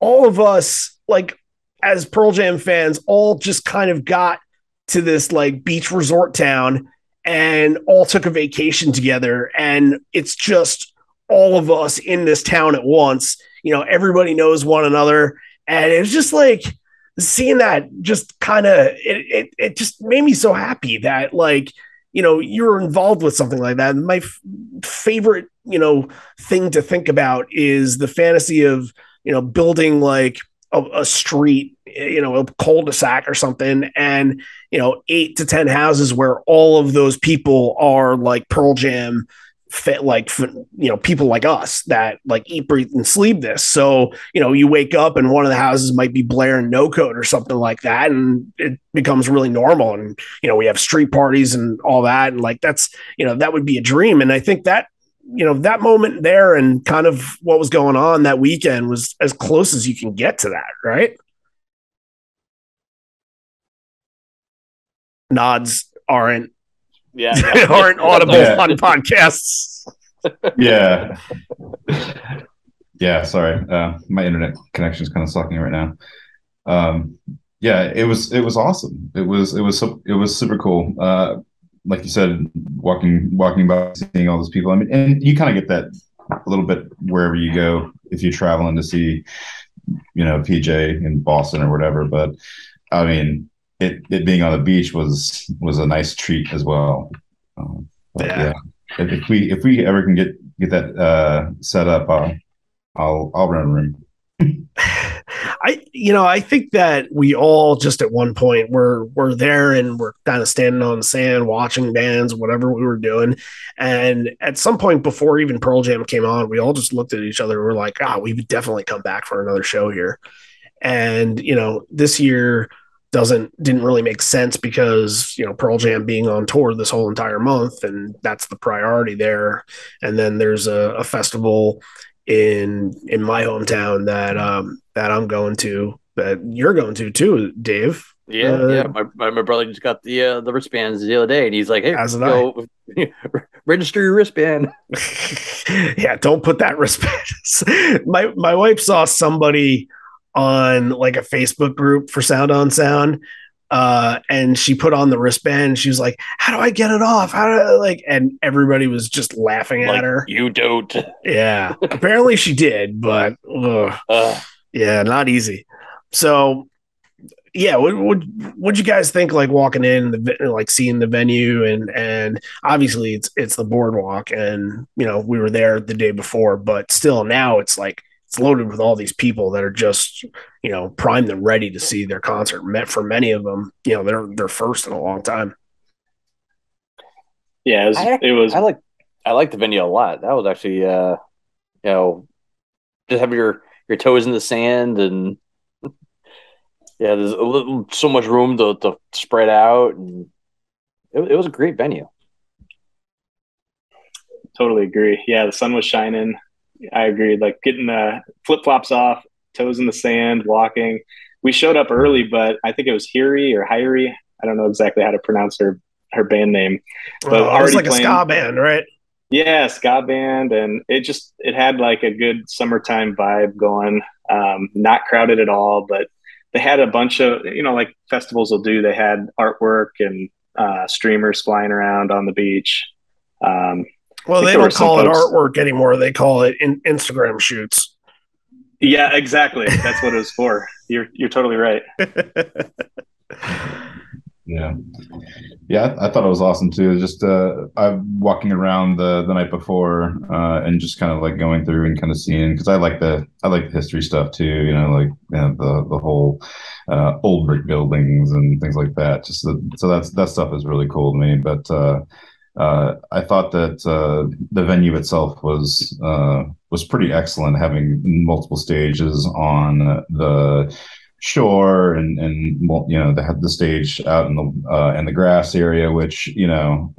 all of us, like as Pearl Jam fans, all just kind of got to this like beach resort town and all took a vacation together. And it's just all of us in this town at once. You know, everybody knows one another. And it was just like seeing that just kind of it, it it just made me so happy that like you know you're involved with something like that. My f- favorite you know thing to think about is the fantasy of you know building like a, a street you know a cul-de-sac or something and you know eight to ten houses where all of those people are like pearl jam fit like you know people like us that like eat breathe and sleep this. So you know you wake up and one of the houses might be blaring no code or something like that and it becomes really normal and you know we have street parties and all that and like that's you know that would be a dream. And i think that you know that moment there and kind of what was going on that weekend was as close as you can get to that right? Nods aren't yeah aren't audible Yeah. on podcasts. Yeah. Yeah sorry. Uh my internet connection is kind of sucking right now. Um yeah it was it was awesome. It was it was it was super cool. Uh like you said walking walking by seeing all those people. I mean and you kind of get that a little bit wherever you go if you're traveling to see you know pj in boston or whatever but i mean it, it being on the beach was was a nice treat as well. Um, Yeah. yeah if, if we if we ever can get get that uh set up uh, i'll i'll run a room. I you know I think that we all just at one point we're we're there and we're kind of standing on the sand watching bands whatever we were doing. And at some point before even Pearl Jam came on we all just looked at each other and we're like ah we would definitely come back for another show here. And you know this year doesn't didn't really make sense because you know Pearl Jam being on tour this whole entire month and that's the priority there and then there's a, a festival in in my hometown that um that I'm going to that you're going to too, Dave. Yeah, Uh, yeah. My, my brother just got the uh, the wristbands the other day, and he's like, "Hey, As go register your wristband." yeah, don't put that wristband. my my wife saw somebody on like a Facebook group for Sound on Sound. Uh, and she put on the wristband. She was like, "How do I get it off? How do I, like?" And everybody was just laughing Like, at her. you don't. Yeah, apparently she did, but ugh, yeah, not easy. So, yeah, what what what'd you guys think? Like walking in, the like seeing the venue, and and obviously it's it's the boardwalk, and you know we were there the day before, but still now it's like it's loaded with all these people that are just you know primed and ready to see their concert. Met for many of them, you know they're they're first in a long time. Yeah, it was. I- it was I like I like the venue a lot. That was actually, uh, you know, just have your your toes in the sand and yeah, there's a little so much room to, to spread out, and it, it was a great venue. totally agree. Yeah, the sun was shining. I agreed. Like getting the flip flops off, toes in the sand, walking. We showed up early, but I think it was Hiri or Hyri. I don't know exactly how to pronounce her her band name. But Oh, it was like a ska band, right? Yeah, ska band, and it just it had like a good summertime vibe going. Um, not crowded at all, but they had a bunch of you know like festivals will do. They had artwork and uh, streamers flying around on the beach. Um, Well, they don't call it folks- artwork anymore. They call it in- Instagram shoots. yeah, exactly. That's what it was for. You're you're totally right. Yeah, yeah, I, I thought it was awesome too. Just uh, I'm walking around the the night before uh, and just kind of like going through and kind of seeing because I like the I like the history stuff too. You know, like you know, the the whole uh, old brick buildings and things like that. Just the, so that's that stuff is really cool to me. But uh, uh, I thought that uh, the venue itself was uh, was pretty excellent, having multiple stages on the shore and and you know had the stage out in the uh, in the grass area, which you know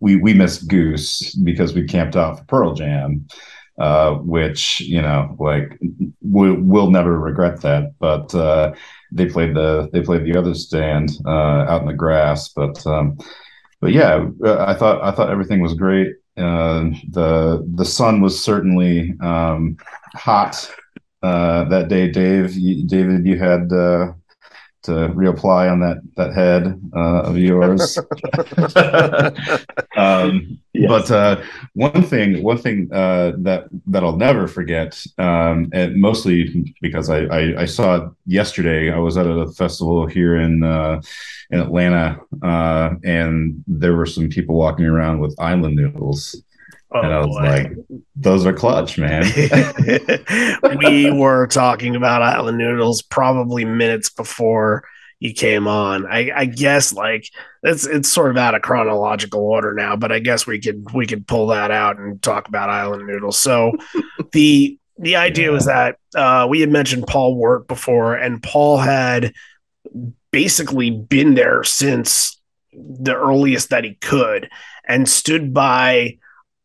we we missed Goose because we camped out for Pearl Jam. Uh, which you know, like we, we'll never regret that. But uh, they played the they played the other stand out in the grass. But um, but yeah, uh, I thought I thought everything was great. Uh, the the sun was certainly um, hot uh, that day. Dave, you, David, you had uh, to reapply on that that head uh, of yours. um, Yes. But uh, one thing, one thing uh, that that I'll never forget, um, and mostly because I, I, I saw it yesterday. I was at a festival here in uh, in Atlanta, uh, and there were some people walking around with island noodles, Oh, and I was boy. like, "Those are clutch, man." we were talking about island noodles probably minutes before you came on. I, I guess like it's it's sort of out of chronological order now, but I guess we could we could pull that out and talk about island noodles. So the the idea was that uh, we had mentioned Paul Wirt before, and Paul had basically been there since the earliest that he could, and stood by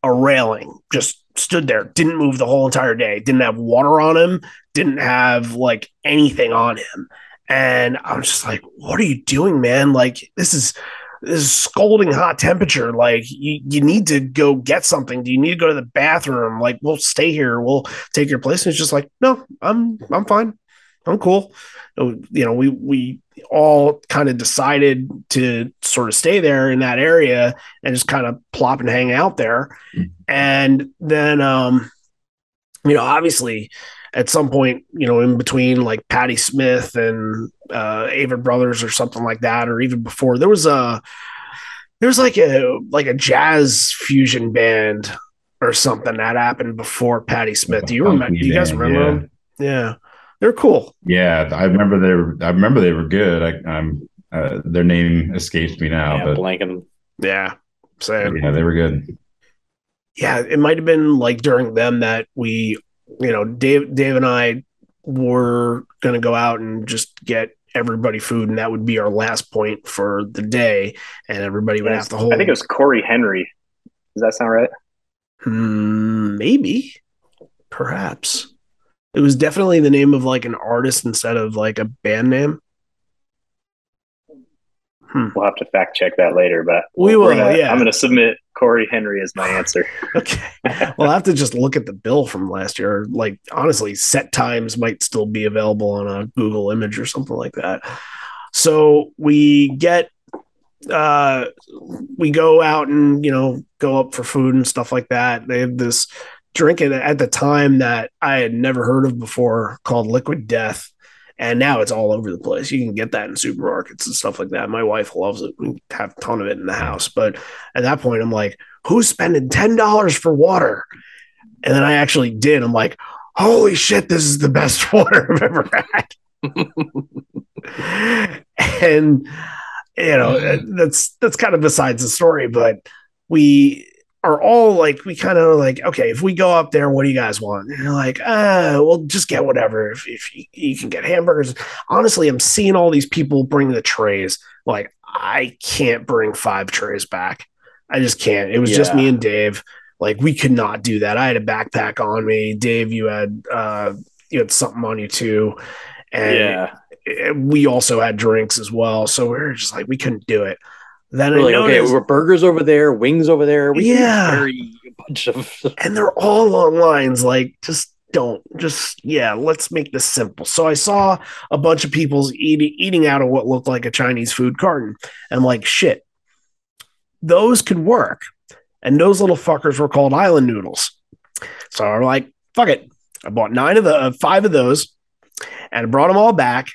a railing, just stood there, didn't move the whole entire day, didn't have water on him, didn't have like anything on him. And I was just like, what are you doing, man? Like, this is this is scalding hot temperature. Like, you, you need to go get something. Do you need to go to the bathroom? Like, we'll stay here, we'll take your place. And it's just like, no, I'm I'm fine. I'm cool. You know, we we all kind of decided to sort of stay there in that area and just kind of plop and hang out there. And then, um, you know, obviously at some point, you know, in between like Patti Smith and uh, Avett Brothers or something like that, or even before, there was a there was like a like a jazz fusion band or something that happened before Patti Smith. Do you remember? Do you guys remember yeah. Yeah, they're cool. Yeah, I remember they were. I remember they were good. I, I'm. Uh, their name escapes me now, yeah, but blanking. Yeah, same. yeah, they were good. yeah, it might have been like during them that we, you know, Dave, Dave and I were going to go out and just get everybody food, and that would be our last point for the day, and everybody would have to hold. I think it was Cory Henry. Does that sound right? Hmm, maybe, perhaps. It was definitely the name of like an artist instead of like a band name. We'll have to fact check that later, but We will, gonna- yeah. I'm going to submit Cory Henry as my answer. Okay. well, I have to just look at the bill from last year. Like, honestly, set times might still be available on a Google image or something like that. So we get, uh, we go out and, you know, go up for food and stuff like that. They have this drink at, at the time that I had never heard of before called Liquid Death. And now it's all over the place. You can get that in supermarkets and stuff like that. My wife loves it. We have a ton of it in the house. But at that point, I'm like, who's spending $10 for water? And then I actually did. I'm like, holy shit, this is the best water I've ever had. and you know, mm-hmm. that's that's kind of besides the story, but we are all like we kind of like, okay, if we go up there, what do you guys want? And you're like, ah, well, just get whatever. If, if you, you can get hamburgers. Honestly, I'm seeing all these people bring the trays. Like, I can't bring five trays back. I just can't. It was just me and Dave. Like we could not do that. I had a backpack on me. Dave, you had uh you had something on you too. And yeah. we also had drinks as well. So we were just like we couldn't do it. Then We're I like, okay, we're burgers over there, wings over there. We Yeah. carry a bunch of. and they're all on lines. Like, just don't. Just yeah, let's make this simple. So I saw a bunch of people's eating eating out of what looked like a Chinese food carton. And like, shit, those could work. And those little fuckers were called island noodles. So I'm like, fuck it. I bought nine of the uh, five of those, and I brought them all back.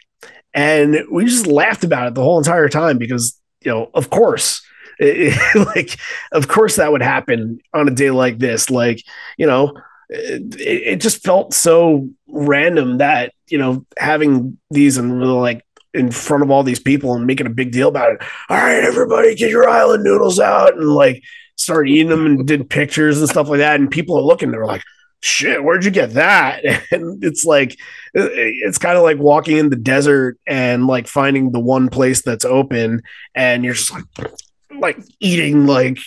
And we just laughed about it the whole entire time because you know, of course, like, of course that would happen on a day like this. Like, you know, it, it just felt so random that you know having these and really like in front of all these people and making a big deal about it. All right, everybody, get your island noodles out and like start eating them and did pictures and stuff like that. And people are looking, they're like, shit, where'd you get that? And it's like, it's kind of like walking in the desert and like finding the one place that's open and you're just like, like eating like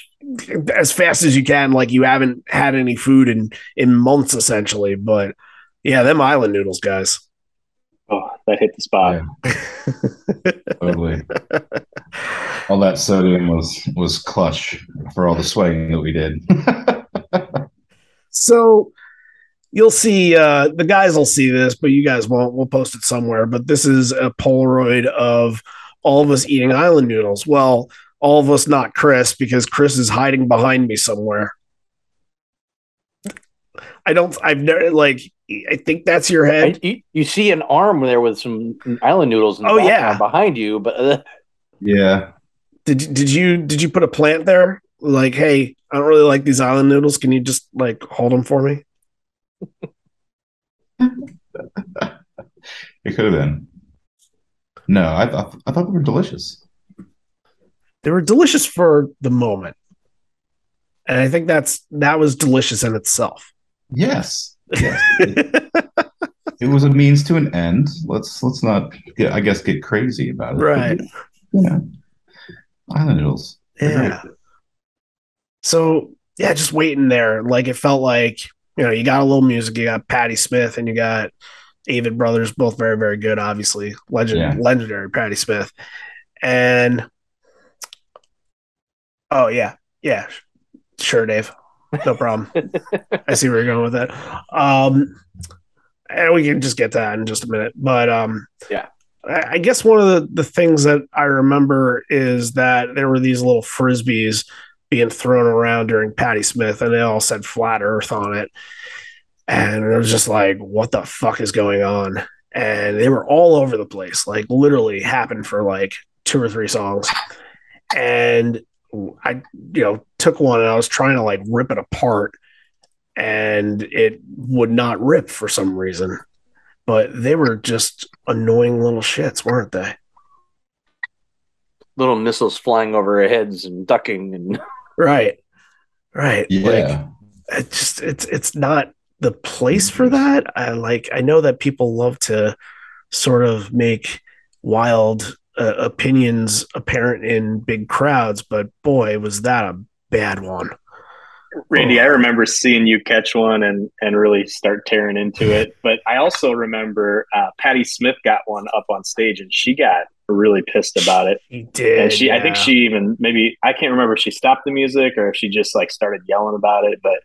as fast as you can, like you haven't had any food in, in months essentially. But yeah, them island noodles, guys. Oh, that hit the spot. Yeah, totally. all that sodium was was clutch for all the sweating that we did. So you'll see uh the guys will see this, but you guys won't. We'll post it somewhere. But this is a Polaroid of all of us eating island noodles. Well, all of us not Chris, because Chris is hiding behind me somewhere. I don't I've never like I think that's your head. you, you see an arm there with some island noodles in the Oh, yeah. behind you, but uh, yeah, Did did you did you put a plant there? Like, hey, I don't really like these island noodles. Can you just like hold them for me? it could have been. No, I thought I thought they were delicious. They were delicious for the moment. And I think that's that was delicious in itself. Yes, yes. it, it was a means to an end. Let's let's not get I guess get crazy about it. Right. Yeah. Island noodles. Yeah. So yeah, just waiting there. Like it felt like, you know, you got a little music, you got Patti Smith and you got Avett Brothers, both very, very good, obviously. Legend Yeah. legendary Patti Smith. And oh yeah, yeah. Sure, Dave. No problem. I see where you're going with that. Um and we can just get to that in just a minute. But um Yeah. I I guess one of the, the things that I remember is that there were these little frisbees being thrown around during Patti Smith, and they all said flat Earth on it. And it was just like, what the fuck is going on? And they were all over the place, like literally happened for like two or three songs. And I, you know, took one and I was trying to like rip it apart, and it would not rip for some reason. But they were just annoying little shits, weren't they? little missiles flying over our heads and ducking and Right. Right. Yeah. Like it just it's it's not the place for that. I like I know that people love to sort of make wild uh, opinions apparent in big crowds, but boy, was that a bad one. Randy, I remember seeing you catch one and and really start tearing into it. But I also remember uh, Patti Smith got one up on stage and she got really pissed about it. He did. And she, I think she even maybe I can't remember if she stopped the music or if she just like started yelling about it. But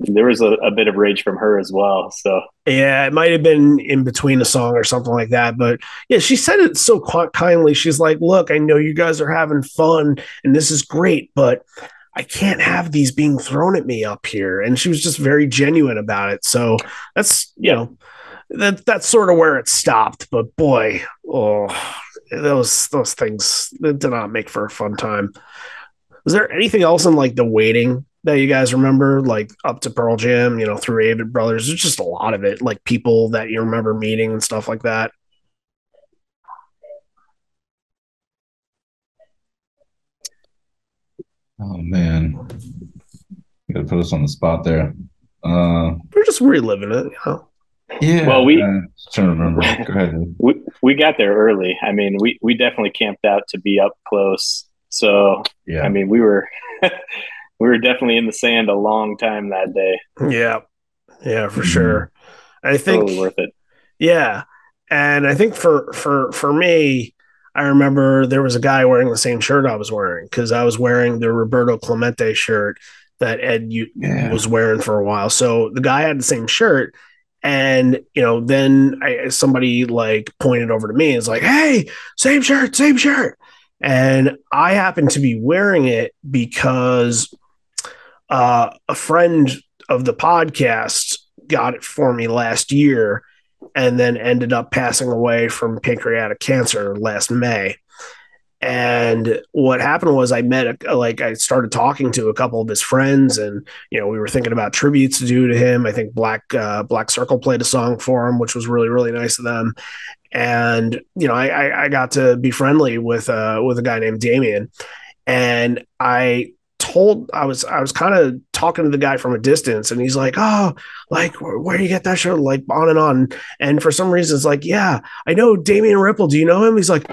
there was a, a bit of rage from her as well. So Yeah, it might have been in between a song or something like that. But yeah, she said it so kindly. She's like, Look, I know you guys are having fun and this is great, but I can't have these being thrown at me up here. And she was just very genuine about it. So that's, you know, that that's sort of where it stopped. But boy, oh, those those things did not make for a fun time. Was there anything else in like the waiting that you guys remember, like up to Pearl Jam, you know, through Avett Brothers? There's just a lot of it, like people that you remember meeting and stuff like that. Oh man, you gotta put us on the spot there. Uh, We're just reliving it, you know. Yeah. Well, we- just trying to remember. Go ahead. dude. we we got there early. I mean, we we definitely camped out to be up close. So Yeah. I mean, we were we were definitely in the sand a long time that day. Yeah. Yeah, for sure. I think Totally worth it. Yeah. And I think for for for me, I remember there was a guy wearing the same shirt I was wearing because I was wearing the Roberto Clemente shirt that Ed you, Yeah. was wearing for a while. So the guy had the same shirt. And you know, then I, somebody like pointed over to me and was like, "Hey, same shirt, same shirt." And I happened to be wearing it because uh, a friend of the podcast got it for me last year and then ended up passing away from pancreatic cancer last May. And what happened was I met a, like I started talking to a couple of his friends, and you know we were thinking about tributes to do to him. I think Black uh, Black Circle played a song for him, which was really really nice of them. And you know I I, I got to be friendly with uh, with a guy named Damien, and I told I was I was kind of talking to the guy from a distance, and he's like, "Oh, like where, where do you get that shirt?" Like on and on. And for some reason, it's like, "Yeah, I know Damian Ripple. Do you know him?" He's like,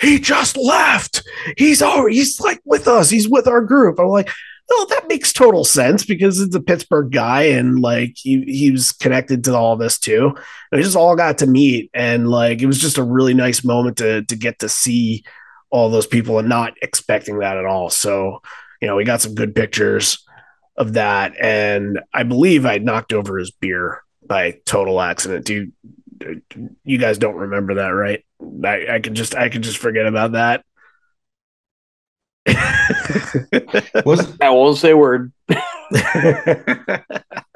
"He just left. He's all he's like with us. He's with our group." I'm like. Oh, that makes total sense because it's a Pittsburgh guy and like he, he was connected to all this too. And we just all got to meet and like it was just a really nice moment to to get to see all those people and not expecting that at all. So you know, we got some good pictures of that. And I believe I knocked over his beer by total accident. Do you, you guys don't remember that, right? I, I could just, I could just forget about that. Was I won't say a word.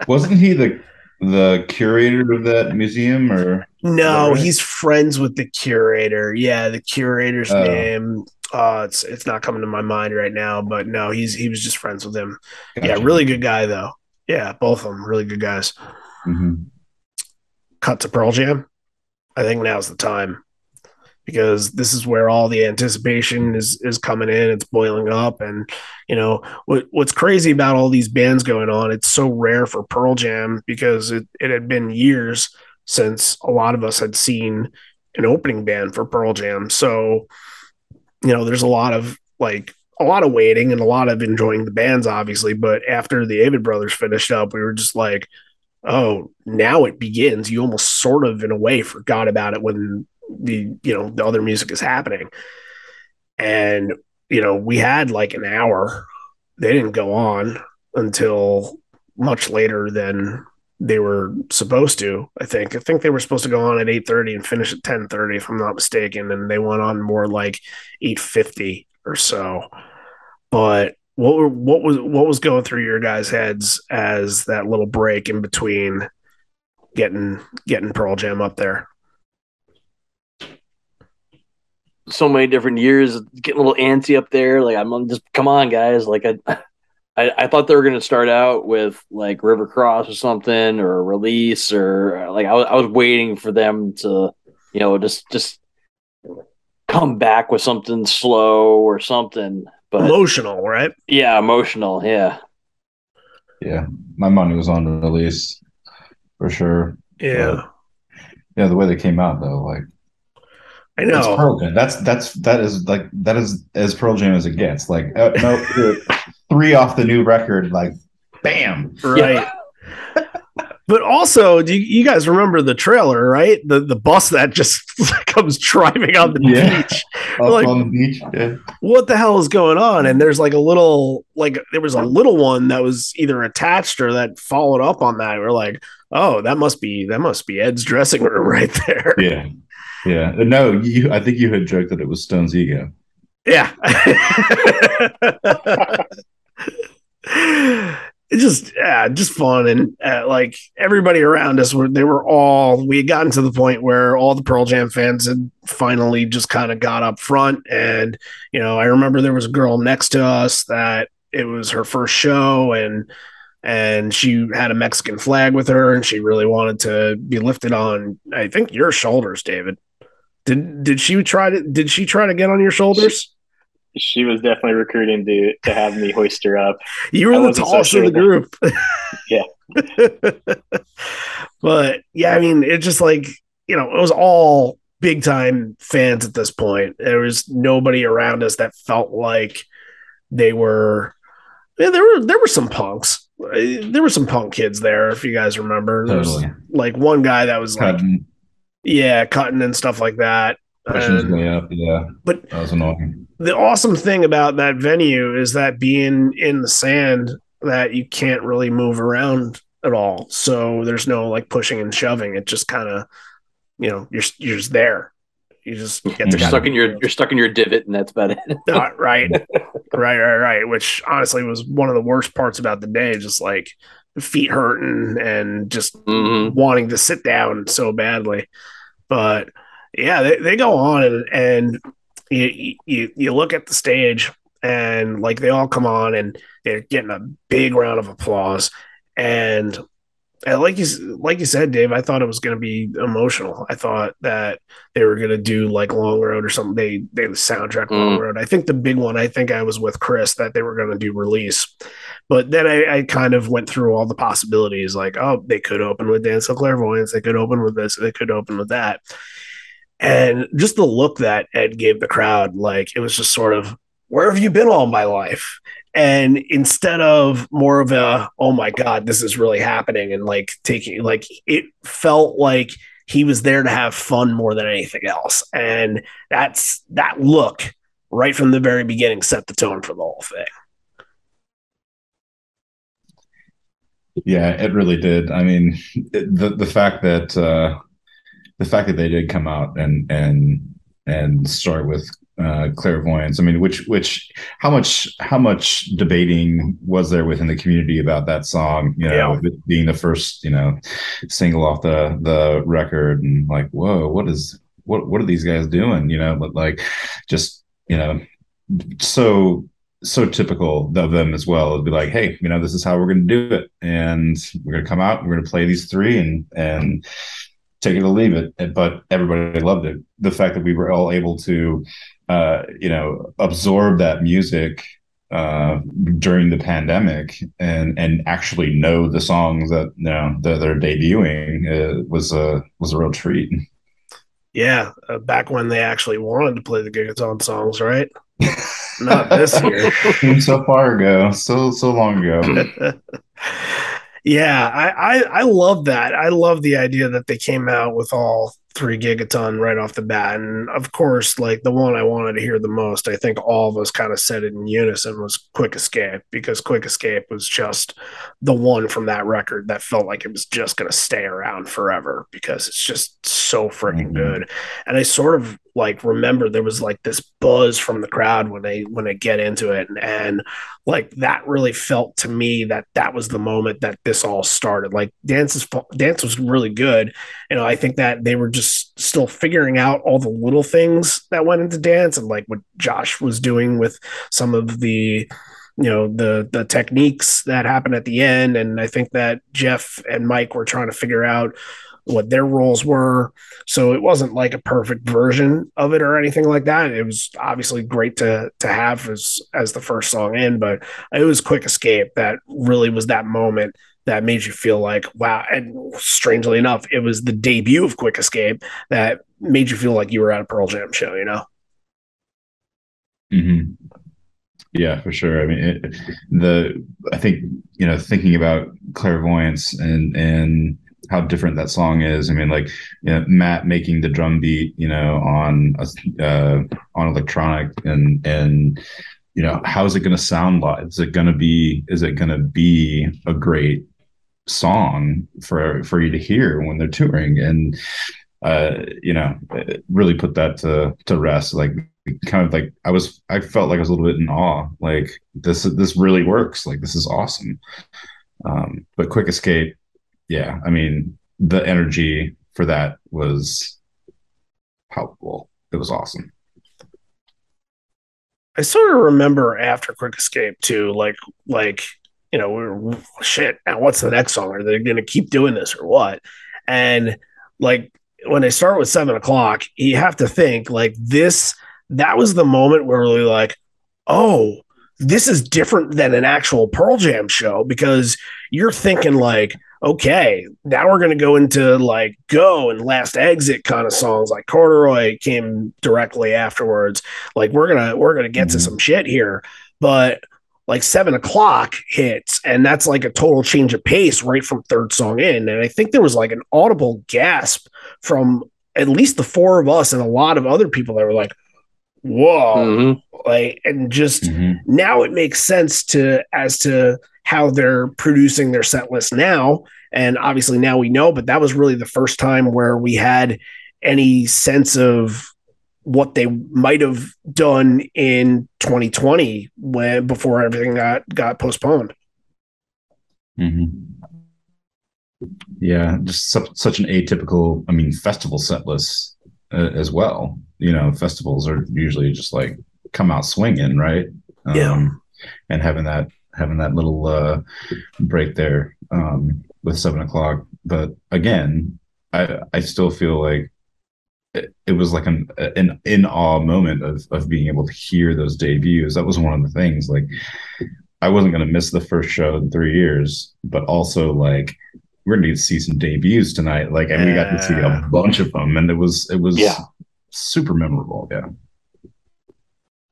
wasn't he the the curator of that museum or no, Right. he's friends with the curator. Yeah, the curator's Oh. name. Uh, it's it's not coming to my mind right now, but no, he's he was just friends with him. Yeah, really good guy though. Yeah, both of them really good guys. Mhm. Cut to Pearl Jam, I think now's the time because this is where all the anticipation is is coming in. It's boiling up, and you know what what's crazy about all these bands going on. It's so rare for Pearl Jam because it it had been years since a lot of us had seen an opening band for Pearl Jam. So you know, there's a lot of like a lot of waiting and a lot of enjoying the bands, obviously. But after the Avett Brothers finished up, we were just like, oh, now it begins. You almost sort of, in a way, forgot about it when the you know the other music is happening. And you know, we had like an hour. They didn't go on until much later than they were supposed to. I think. I think they were supposed to go on at eight thirty and finish at ten thirty, if I'm not mistaken. And they went on more like eight fifty or so. But what were, what was what was going through your guys' heads as that little break in between getting getting Pearl Jam up there? so many different years, getting a little antsy up there. Like I'm just come on, guys. Like I, I, I thought they were gonna start out with like River Cross or something, or a release, or like I was, I was waiting for them to, you know, just just come back with something slow or something. But Emotional, right? yeah, emotional. Yeah, Yeah, my money was on release for sure. Yeah, Yeah, the way they came out though, like I it's know. Pearl Jam. That's that's that is like that is as Pearl Jam as it gets. Like uh, no, uh, three off the new record. Like bam. Right. but also, do you, you guys remember the trailer, right? The the bus that just comes driving on the Yeah. beach. Like- on the beach. Yeah. What the hell is going on? And there's like a little, like there was a little one that was either attached or that followed up on that. We're like, oh, that must be that must be Ed's dressing room right there. Yeah. Yeah. Uh, no, you I think you had joked that it was Stone's ego. Yeah. it's just yeah, just fun. And uh, like everybody around us were they were all we had gotten to the point where all the Pearl Jam fans had finally just kind of got up front. And you know I remember there was a girl next to us that it was her first show and and she had a Mexican flag with her and she really wanted to be lifted on I think your shoulders David. Did did she try to did she try to get on your shoulders She was definitely recruiting to to have me hoist her up. You I were the wasn't so sure of the group. Yeah. but yeah, I mean, it's just like, you know, it was all big time fans at this point. There was nobody around us that felt like they were yeah, there were there were some punks. Uh, There were some punk kids there, if you guys remember. There was Totally. like one guy that was like, yeah, cutting and stuff like that. pushing his And- way up. Yeah. but That was annoying. The awesome thing about that venue is that being in the sand that you can't really move around at all so there's no like pushing and shoving it just kind of you know you're you're just there You just get you're stuck in your you're stuck in your divot, and that's about it. Uh, right right right right which honestly was one of the worst parts about the day just like feet hurting and just Mhm. wanting to sit down so badly. But yeah, they, they go on and and you, you you look at the stage and like they all come on and they're getting a big round of applause and. And like you like you said, Dave, I thought it was going to be emotional. I thought that they were going to do like Long Road or something. They they the soundtrack Long Mm. Road. I think the big one. I think I was with Chris that they were going to do release, but then I, I kind of went through all the possibilities. Like, oh, they could open with Dance of Clairvoyance. They could open with this. They could open with that. And just the look that Ed gave the crowd, like it was just sort of, where have you been all my life? And instead of more of a, oh my God, this is really happening, and like taking, like it felt like he was there to have fun more than anything else. And that's that look right from the very beginning set the tone for the whole thing. Yeah, it really did. I mean, it, the the fact that uh, the fact that they did come out and and and start with uh, clairvoyance. I mean, which which how much how much debating was there within the community about that song? You know, Yeah. being the first you know single off the the record, and like, whoa, what is what what are these guys doing? You know, but like just you know so so typical of them as well. It'd be like, hey, you know, this is how we're going to do it, and we're going to come out, we're going to play these three, and and take it or leave it. But everybody loved it. The fact that we were all able to, uh, you know, absorb that music uh, during the pandemic and and actually know the songs that you know that they're debuting uh, was a was a real treat. Yeah, uh, back when they actually wanted to play the Gigaton songs, right? Not this year. So far ago, so so long ago. yeah, I, I I love that. I love the idea that they came out with all three gigaton right off the bat, and of course, like the one I wanted to hear the most, I think all of us kind of said it in unison was "Quick Escape" because "Quick Escape" was just the one from that record that felt like it was just going to stay around forever because it's just so freaking Mhm. good. And I sort of like remember there was like this buzz from the crowd when they when they get into it and, and like that really felt to me that that was the moment that this all started like dance's dance was really good you know i think that they were just still figuring out all the little things that went into dance and like what josh was doing with some of the you know the the techniques that happened at the end and i think that jeff and mike were trying to figure out what their roles were so it wasn't like a perfect version of it or anything like that. It was obviously great to to have as as the first song in, but it was Quick Escape that really was that moment that made you feel like wow. And strangely enough, it was the debut of Quick Escape that made you feel like you were at a Pearl Jam show. You know? hmm Yeah, for sure. I mean, it, the I think you know thinking about clairvoyance and and how different that song is. I mean, like you know, Matt making the drum beat, you know, on uh, on electronic, and and you know, how is it going to sound live? Is it going to be? Is it going to be a great song for for you to hear when they're touring? And uh, you know, really put that to to rest. Like kind of like I was, I felt like I was a little bit in awe. Like this, this really works. Like this is awesome. Um, but Quick Escape, yeah, I mean, the energy for that was palpable. It was awesome. I sort of remember after Quick Escape too, like like you know, we are shit. Now what's the next song? Are they going to keep doing this or what? And like when they start with seven o'clock, you have to think like this. That was the moment where we are like, oh, this is different than an actual Pearl Jam show because you're thinking like, okay, now we're going to go into like go and last exit kind of songs like corduroy came directly afterwards. Like we're going to, we're going to get mm-hmm. to some shit here, but like seven o'clock hits and that's like a total change of pace right from third song in. And I think there was like an audible gasp from at least the four of us and a lot of other people that were like, whoa mm-hmm. like and just mm-hmm. now it makes sense to as to how they're producing their set list now and obviously now we know but that was really the first time where we had any sense of what they might have done in 2020 when before everything got got postponed. Mm-hmm. yeah just such, such an atypical i mean festival set list uh, as well. You know festivals are usually just like come out swinging right? Um, yeah and having that having that little uh break there um with seven o'clock. But again i i still feel like it, it was like an an in awe moment of of being able to hear those debuts that was one of the things like i wasn't going to miss the first show in three years but also like we're going to see some debuts tonight like and we got to see a bunch of them and it was it was yeah super memorable. Yeah.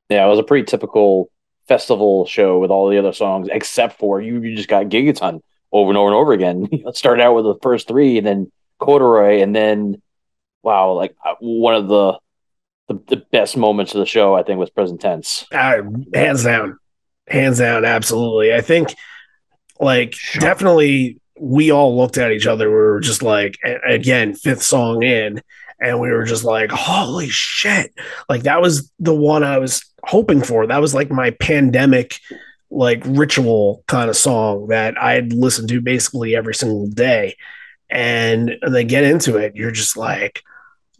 Yeah, it was a pretty typical festival show with all the other songs, except for you, you just got Gigaton over and over and over again. Let's start out with the first three, and then Corduroy, and then wow, like uh, one of the, the the, best moments of the show, I think, was Present Tense. Uh, hands down, hands down, absolutely. I think, like, sure. definitely, we all looked at each other. We were just like, again, fifth song in, and we were just like, holy shit. Like that was the one I was hoping for. That was like my pandemic like ritual kind of song that I'd listen to basically every single day. And they get into it, you're just like,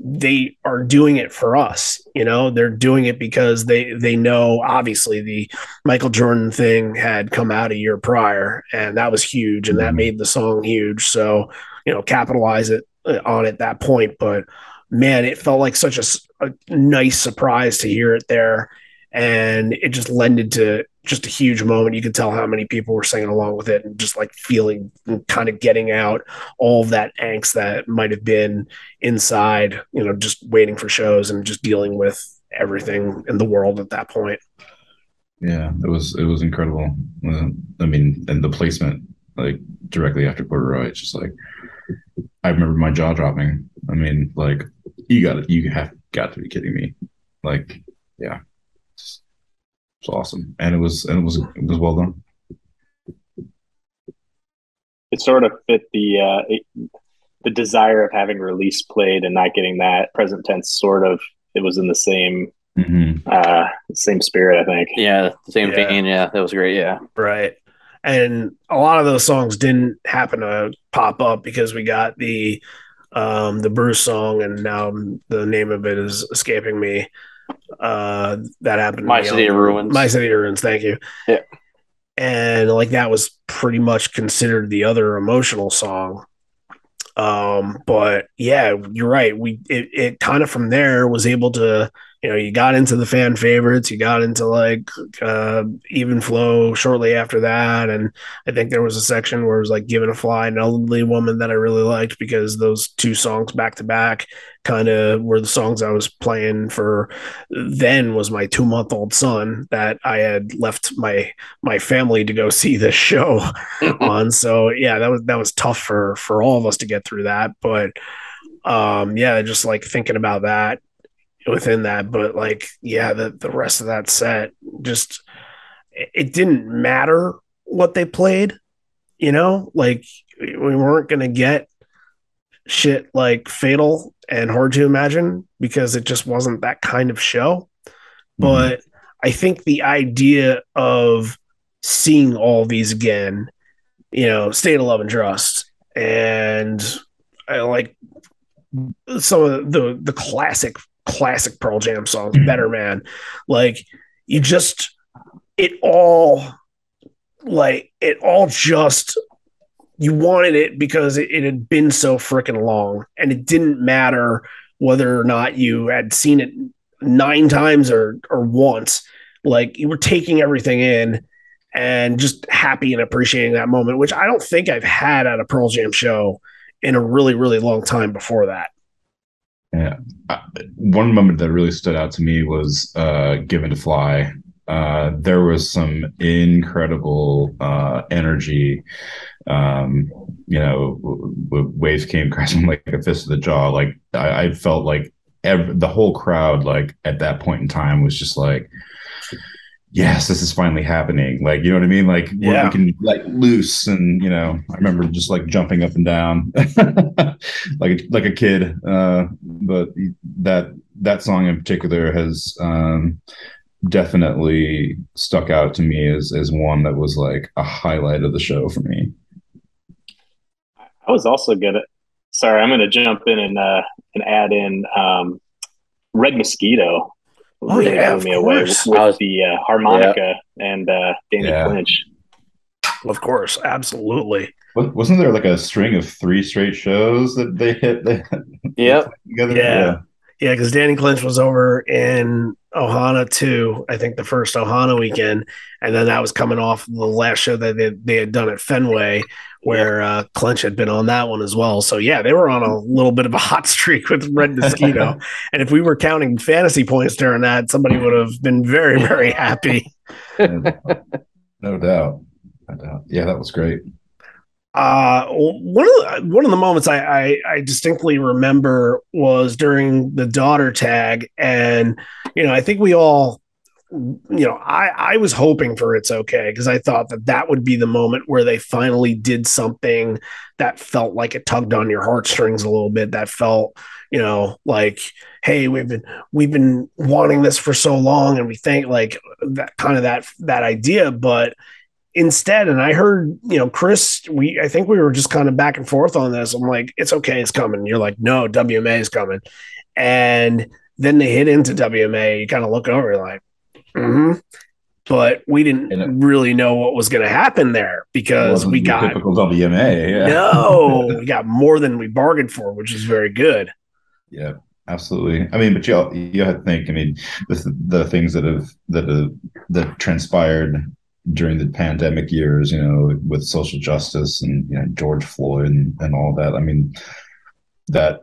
they are doing it for us you know they're doing it because they they know obviously the michael jordan thing had come out a year prior and that was huge and that mm-hmm. made the song huge so you know capitalize it uh, on at that point but man, it felt like such a, a nice surprise to hear it there. And it just lended to just a huge moment. You could tell how many people were singing along with it and just like feeling kind of getting out all of that angst that might have been inside, you know, just waiting for shows and just dealing with everything in the world at that point. Yeah, it was it was incredible. Uh, I mean, and the placement like directly after Corduroy, it's just like I remember my jaw dropping. I mean, like you got it. You have got to be kidding me. Like, yeah, it's, it's awesome, and it was and it was it was well done. It sort of fit the uh, it, the desire of having release played and not getting that present tense. Sort of, it was in the same mm-hmm. uh, same spirit. I think. Yeah, same yeah. vein. Yeah, that was great. Yeah, right. And a lot of those songs didn't happen to pop up because we got the um, the Bruce song, and now the name of it is escaping me. Uh, that happened. My City of Ruins. My City of Ruins. Thank you. Yeah. And like that was pretty much considered the other emotional song. Um, but yeah, you're right. We it, it kind of from there was able to you know, you got into the fan favorites, you got into like uh, even flow shortly after that, and I think there was a section where it was like "Given to Fly," an elderly woman that I really liked because those two songs back to back kind of were the songs I was playing for. Then was my two month old son that I had left my my family to go see this show on. So yeah, that was that was tough for for all of us to get through that, but um yeah just like thinking about that within that but like yeah the the rest of that set just it didn't matter what they played you know like we weren't to get shit like fatal and hard to imagine because it just wasn't that kind of show mm-hmm. but i think the idea of seeing all these again you know state of love and trust and I like some of the the classic classic Pearl Jam songs, mm-hmm. Better Man. Like you just it all like it all just you wanted it because it, it had been so freaking long and it didn't matter whether or not you had seen it nine times or or once like you were taking everything in and just happy and appreciating that moment which i don't think i've had at a pearl jam show in a really really long time before that yeah. One moment that really stood out to me was uh, Given to Fly. Uh, there was some incredible uh, energy. Um, you know, waves came crashing like a fist to the jaw. Like I, I felt like the whole crowd, like at that point in time, was just like, yes, this is finally happening. Like, you know what I mean? Like, yeah. we can like loose and, you know, I remember just like jumping up and down like, like a kid. Uh, but that, that song in particular has, um, definitely stuck out to me as, as one that was like a highlight of the show for me. I was also good at, sorry, I'm going to jump in and, uh, and add in, um, Red Mosquito oh, really yeah, blew me away with, with the uh, harmonica yeah. and uh, Danny yeah. Clinch. Of course, absolutely. Wasn't there like a string of three straight shows that they hit? They yep. together? Yeah, yeah, because Danny Clinch was over in Ohana too. I think the first Ohana weekend, and then that was coming off the last show that they, they had done at Fenway, where uh, Clinch had been on that one as well. So yeah, they were on a little bit of a hot streak with Red Mosquito. and if we were counting fantasy points during that, somebody would have been very very happy. no doubt, no doubt. Yeah, that was great. Uh, one of the, one of the moments I, I, I distinctly remember was during the daughter tag, and you know I think we all you know, I, I was hoping for it's okay because I thought that that would be the moment where they finally did something that felt like it tugged on your heartstrings a little bit. That felt, you know, like, hey, we've been we've been wanting this for so long, and we think like that kind of that that idea, but instead and i heard you know chris we i think we were just kind of back and forth on this. I'm like it's okay it's coming. You're like no wma is coming. And then they hit into wma you kind of look over like mm-hmm. but we didn't it, really know what was going to happen there because we got typical wma yeah. no we got more than we bargained for which is very good yeah absolutely i mean but you you have to think i mean the, the things that have that have that transpired during the pandemic years, you know, with social justice and you know, George Floyd and, and all that. I mean, that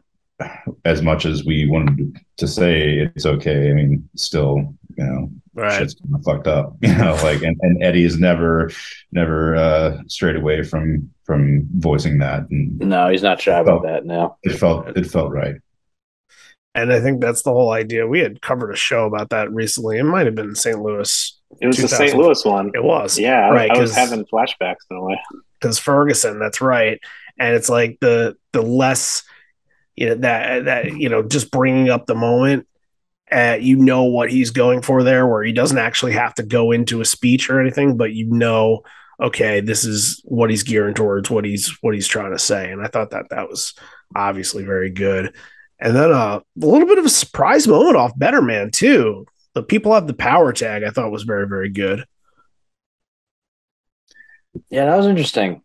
as much as we wanted to say it's okay, I mean, still, you know, right. shit's fucked up, you know, like, and, and Eddie is never, never uh, strayed away from, from voicing that. And no, he's not shy about that now. It felt, it felt right. And I think that's the whole idea. We had covered a show about that recently. It might have been St. Louis it was the St. Louis one. It was. Yeah, right. I was having flashbacks in a way. Because Ferguson, that's right. And it's like the the less you know that that you know just bringing up the moment uh, you know what he's going for there where he doesn't actually have to go into a speech or anything but you know okay this is what he's gearing towards what he's what he's trying to say. And i thought that that was obviously very good. And then uh, a little bit of a surprise moment off better man too. The people have the power tag i thought was very very good. Yeah that was interesting.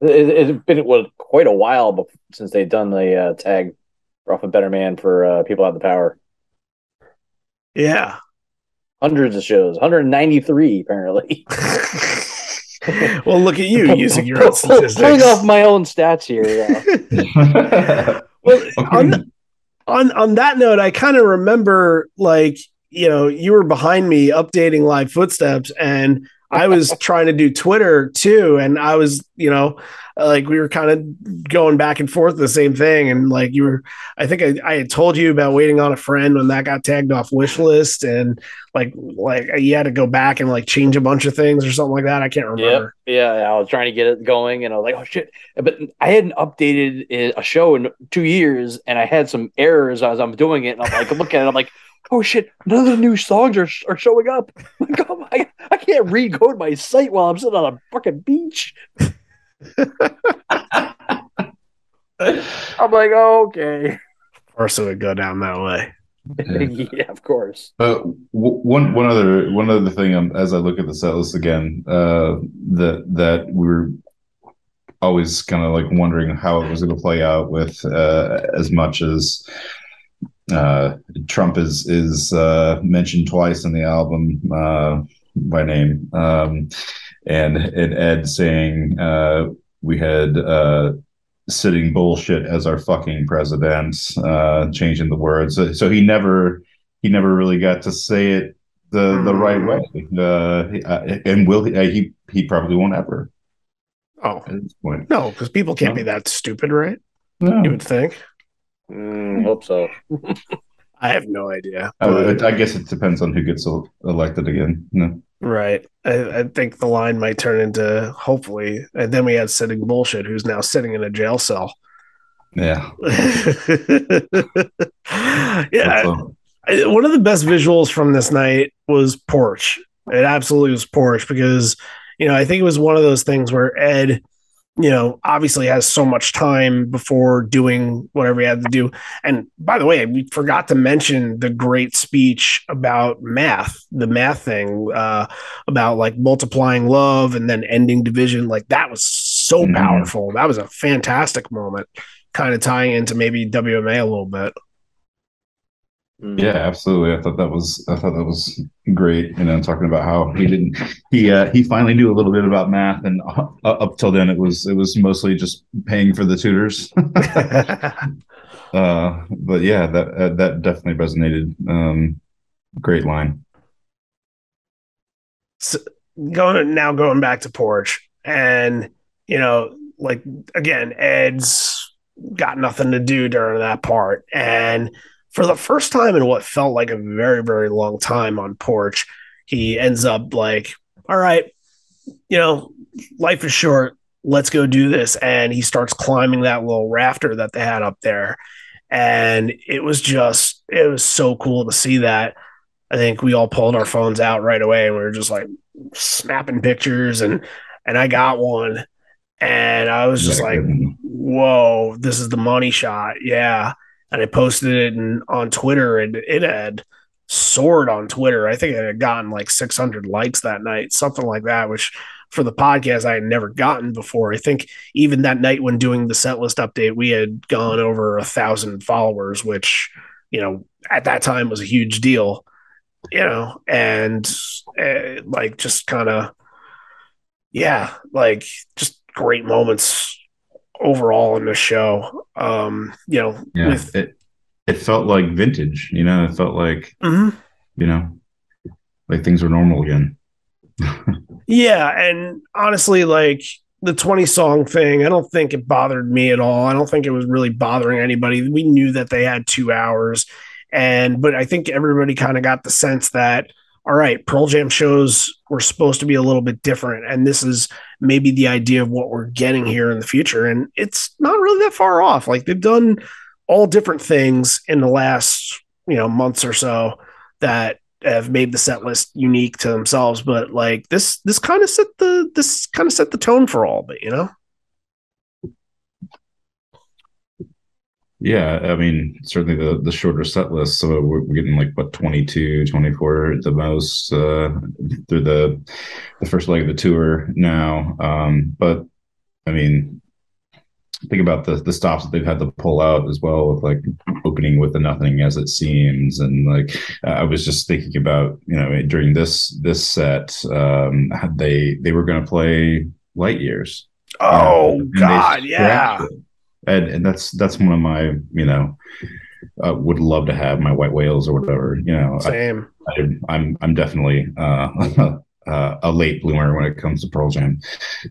It, has been what, quite a while since they've done the uh, tag off a better man for uh, people have the power Yeah. Hundreds of shows, 193 apparently. well, look at you using your own Pull- Pulling off my own stats here. Yeah. Well, on, on on that note, I kind of remember like you know you were behind me updating live footsteps, and I was trying to do Twitter too, and I was you know like we were kind of going back and forth the same thing, and like you were, I think I, I had told you about waiting on a friend when that got tagged off wish list, and like like you had to go back and like change a bunch of things or something like that. I can't remember. Yeah, yeah, I was trying to get it going, and I was like, "Oh shit!" But I hadn't updated a show in two years, and I had some errors as I'm doing it. And I'm like, looking at it, I'm like, "Oh shit!" None of the new songs are, are showing up. Like, oh my, I can't recode my site while I'm sitting on a fucking beach. I'm like, oh, okay, Of course, it would go down that way. yeah, of course. Uh, w- one one other one other thing um, as I look at the set list again, uh, that that we're always kind of like wondering how it was going to play out with uh, as much as uh, Trump is is uh, mentioned twice in the album uh, by name, um, and and Ed saying uh, we had uh, sitting bullshit as our fucking president, uh, changing the words. So, so he never he never really got to say it the the right way. And will he, he? He probably won't ever Oh at this point. no, because people can't No. be that stupid, right? No. You would think. Mm, hope so. I have no idea. I, but- I guess it depends on who gets elected again. No. right. I, I think the line might turn into hopefully, and then we had sitting bullshit, who's now sitting in a jail cell. Yeah. yeah. So, I- one of the best visuals from this night was Porch. It absolutely was Porch because, you know, I think it was one of those things where Ed, you know, obviously has so much time before doing whatever he had to do. And by the way, we forgot to mention the great speech about math, the math thing, uh, about like multiplying love and then ending division. Like that was so Mhm. powerful. That was a fantastic moment, kind of tying into maybe WMA a little bit. Mm. yeah, absolutely. I thought that was I thought that was great. You know, talking about how he didn't he uh, he finally knew a little bit about math, and uh, up till then it was it was mostly just paying for the tutors. uh, but yeah, that uh, that definitely resonated. Um, great line. going now going back to porch and you know like again ed's got nothing to do during that part and for the first time in what felt like a very very long time on porch he ends up like all right you know life is short. Let's go do this. And he starts climbing that little rafter that they had up there. And it was just it was so cool to see that. I think we all pulled our phones out right away and we were just like snapping pictures and and I got one. And I was just like whoa this is the money shot. Yeah and I posted it in, on Twitter and it had soared on Twitter. I think it had gotten like 600 likes that night something like that which for the podcast I had never gotten before. I think even that night when doing the set list update we had gone over a thousand followers which you know at that time was a huge deal you know, and uh, like just kind of, yeah, like just great moments overall in the show. Um, you know, Yeah, with it it felt like vintage. You know, it felt like Mhm. you know, like things were normal again. yeah, and honestly, like the 20 song thing, I don't think it bothered me at all. I don't think it was really bothering anybody. We knew that they had two hours, and but I think everybody kind of got the sense that all right, Pearl Jam shows were supposed to be a little bit different, and this is maybe the idea of what we're getting here in the future, and it's not really that far off. Like they've done all different things in the last you know months or so that have made the set list unique to themselves. But like this this kind of set the this kind of set the tone for all of it you know Yeah, I mean, certainly the the shorter set list. So we're, we're getting like what 22, 24 at the most uh, through the the first leg of the tour now. Um, but I mean, think about the the stops that they've had to pull out as well with like opening with the nothing as it seems and like i was just thinking about you know during this this set um they they were going to play light years Oh you know, and God, yeah. it. And, and that's that's one of my you know uh, would love to have my white whales or whatever you know Same. I, I'm I'm definitely uh, uh, a late bloomer when it comes to Pearl Jam.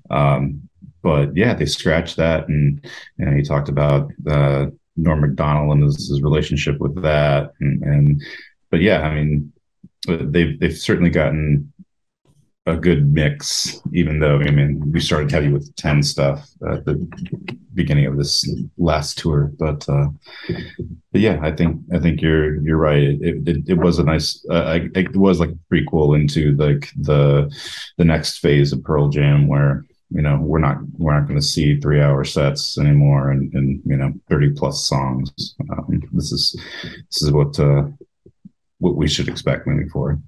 Um, but yeah, they scratched that, and you know, he talked about uh, Norm Macdonald and his, his relationship with that, and, and but yeah, I mean, they've they've certainly gotten a good mix, even though I mean we started heavy with ten stuff at the beginning of this last tour, but uh, but yeah, I think I think you're you're right. It it, it was a nice uh, it was like a prequel into like the the next phase of Pearl Jam where you know we're not we're not going to see three hour sets anymore and, and you know 30 plus songs um, this is this is what uh what we should expect moving forward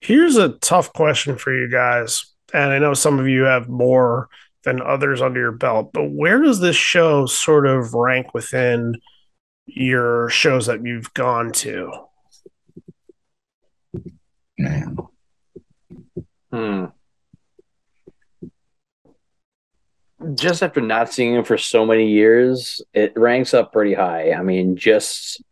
Here's a tough question for you guys. And I know some of you have more than others under your belt, but where does this show sort of rank within your shows that you've gone to? man Hmm. Just after not seeing him for so many years, it ranks up pretty high. I mean, just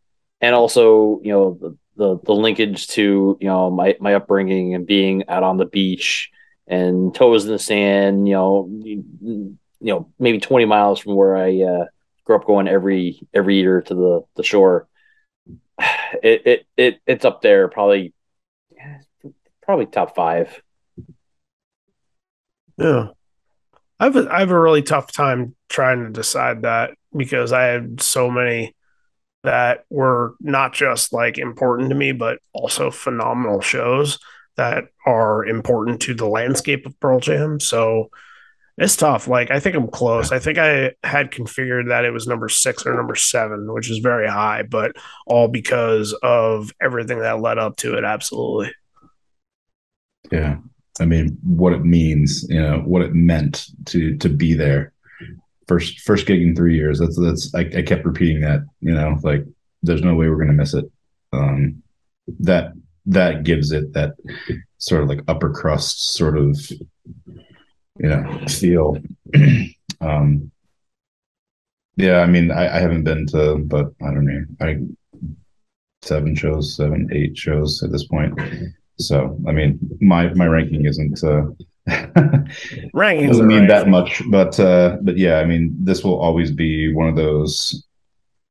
and also, you know, the the, the linkage to you know my my upbringing and being out on the beach and toes in the sand. You know, you, know, maybe twenty miles from where I uh, grew up, going every every year to the the shore. It it, it it's up there, probably probably top five. Yeah. I have I have a really tough time trying to decide that because I had so many that were not just like important to me, but also phenomenal shows that are important to the landscape of Pearl Jam. So it's tough. Like I think I'm close. I think I had configured that it was number six or number seven, which is very high, but all because of everything that led up to it. Absolutely. yeah i mean what it means you know what it meant to to be there first first gig in three years. That's that's i, I kept repeating that you know like there's no way we're gonna miss it. Um that that gives it that sort of like upper crust sort of you know feel. Um yeah i mean I, I haven't been to but i don't know. I seven shows seven eight shows at this point. So i mean my my ranking isn't uh Rankings doesn't mean right. that much but uh but yeah i mean this will always be one of those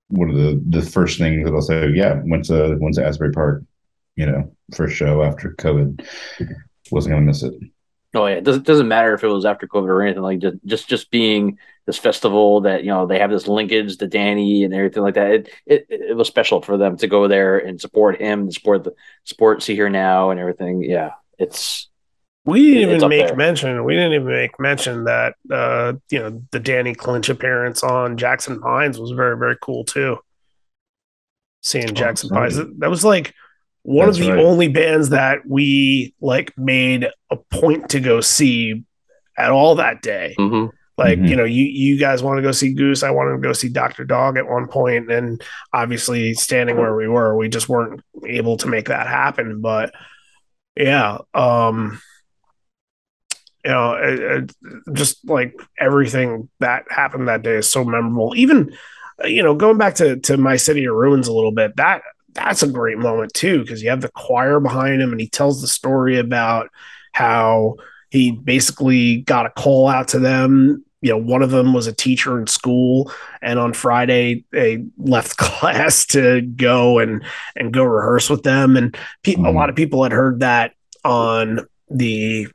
one of the the first things that i'll say yeah went to went to asbury park you know first show after covid wasn't gonna miss it Oh yeah, it doesn't doesn't matter if it was after COVID or anything like just just just being this festival that you know they have this linkage to Danny and everything like that. It it, it was special for them to go there and support him, and support the support Sea.Hear.Now and everything. Yeah, it's We didn't even make there. mention. We didn't even make mention that uh, you know the Danny Clinch appearance on Jackson Pines was very very cool too. Seeing Jackson sorry. Pines, that was like one That's of the right. only bands that we like made a point to go see at all that day. mhm. Like Mhm. you know, you you guys want to go see Goose. I wanted to go see Doctor Dog at one point, and obviously standing where we were, we just weren't able to make that happen. But yeah, um, you know, it, it, just like everything that happened that day is so memorable. Even uh, you know, going back to to my city of ruins a little bit, that that's a great moment too because you have the choir behind him and he tells the story about how he basically got a call out to them you know one of them was a teacher in school and on friday they left class to go and and go rehearse with them and pe- a Mhm. lot of people had heard that on the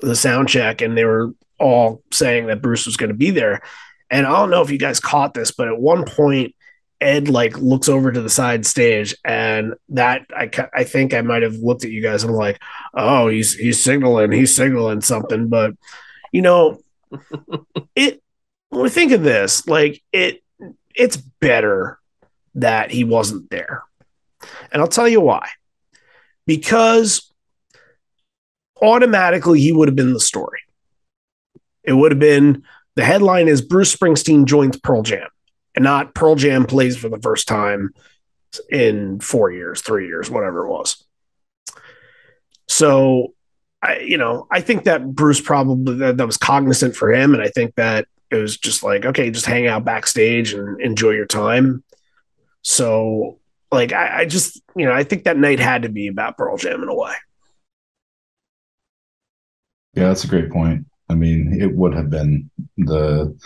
the sound check and they were all saying that bruce was going to be there. And i don't know if you guys caught this but at one point ed like looks over to the side stage and that i i think i might have looked at you guys and I'm like oh he's he's signaling he's signaling something. But you know it when we think of this like it it's better that he wasn't there. And i'll tell you why. Because automatically he would have been the story it would have been the headline is bruce springsteen joins pearl jam and not Pearl Jam plays for the first time in four years, three years, whatever it was. So, I, you know, I think that Bruce probably that, that was cognizant for him, and I think that it was just like, okay, just hang out backstage and enjoy your time. So, like, I, I just, you know, I think that night had to be about Pearl Jam in a way. Yeah, that's a great point. I mean, it would have been the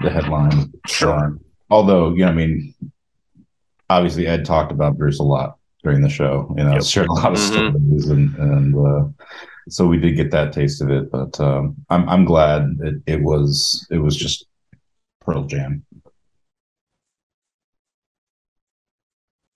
the headline. Sure. Although, you know, I mean, obviously Ed talked about Bruce a lot during the show. You know, Yep. shared a lot of Mhm. stories, and and uh, so we did get that taste of it. But um, I'm I'm glad it, it was it was just Pearl Jam.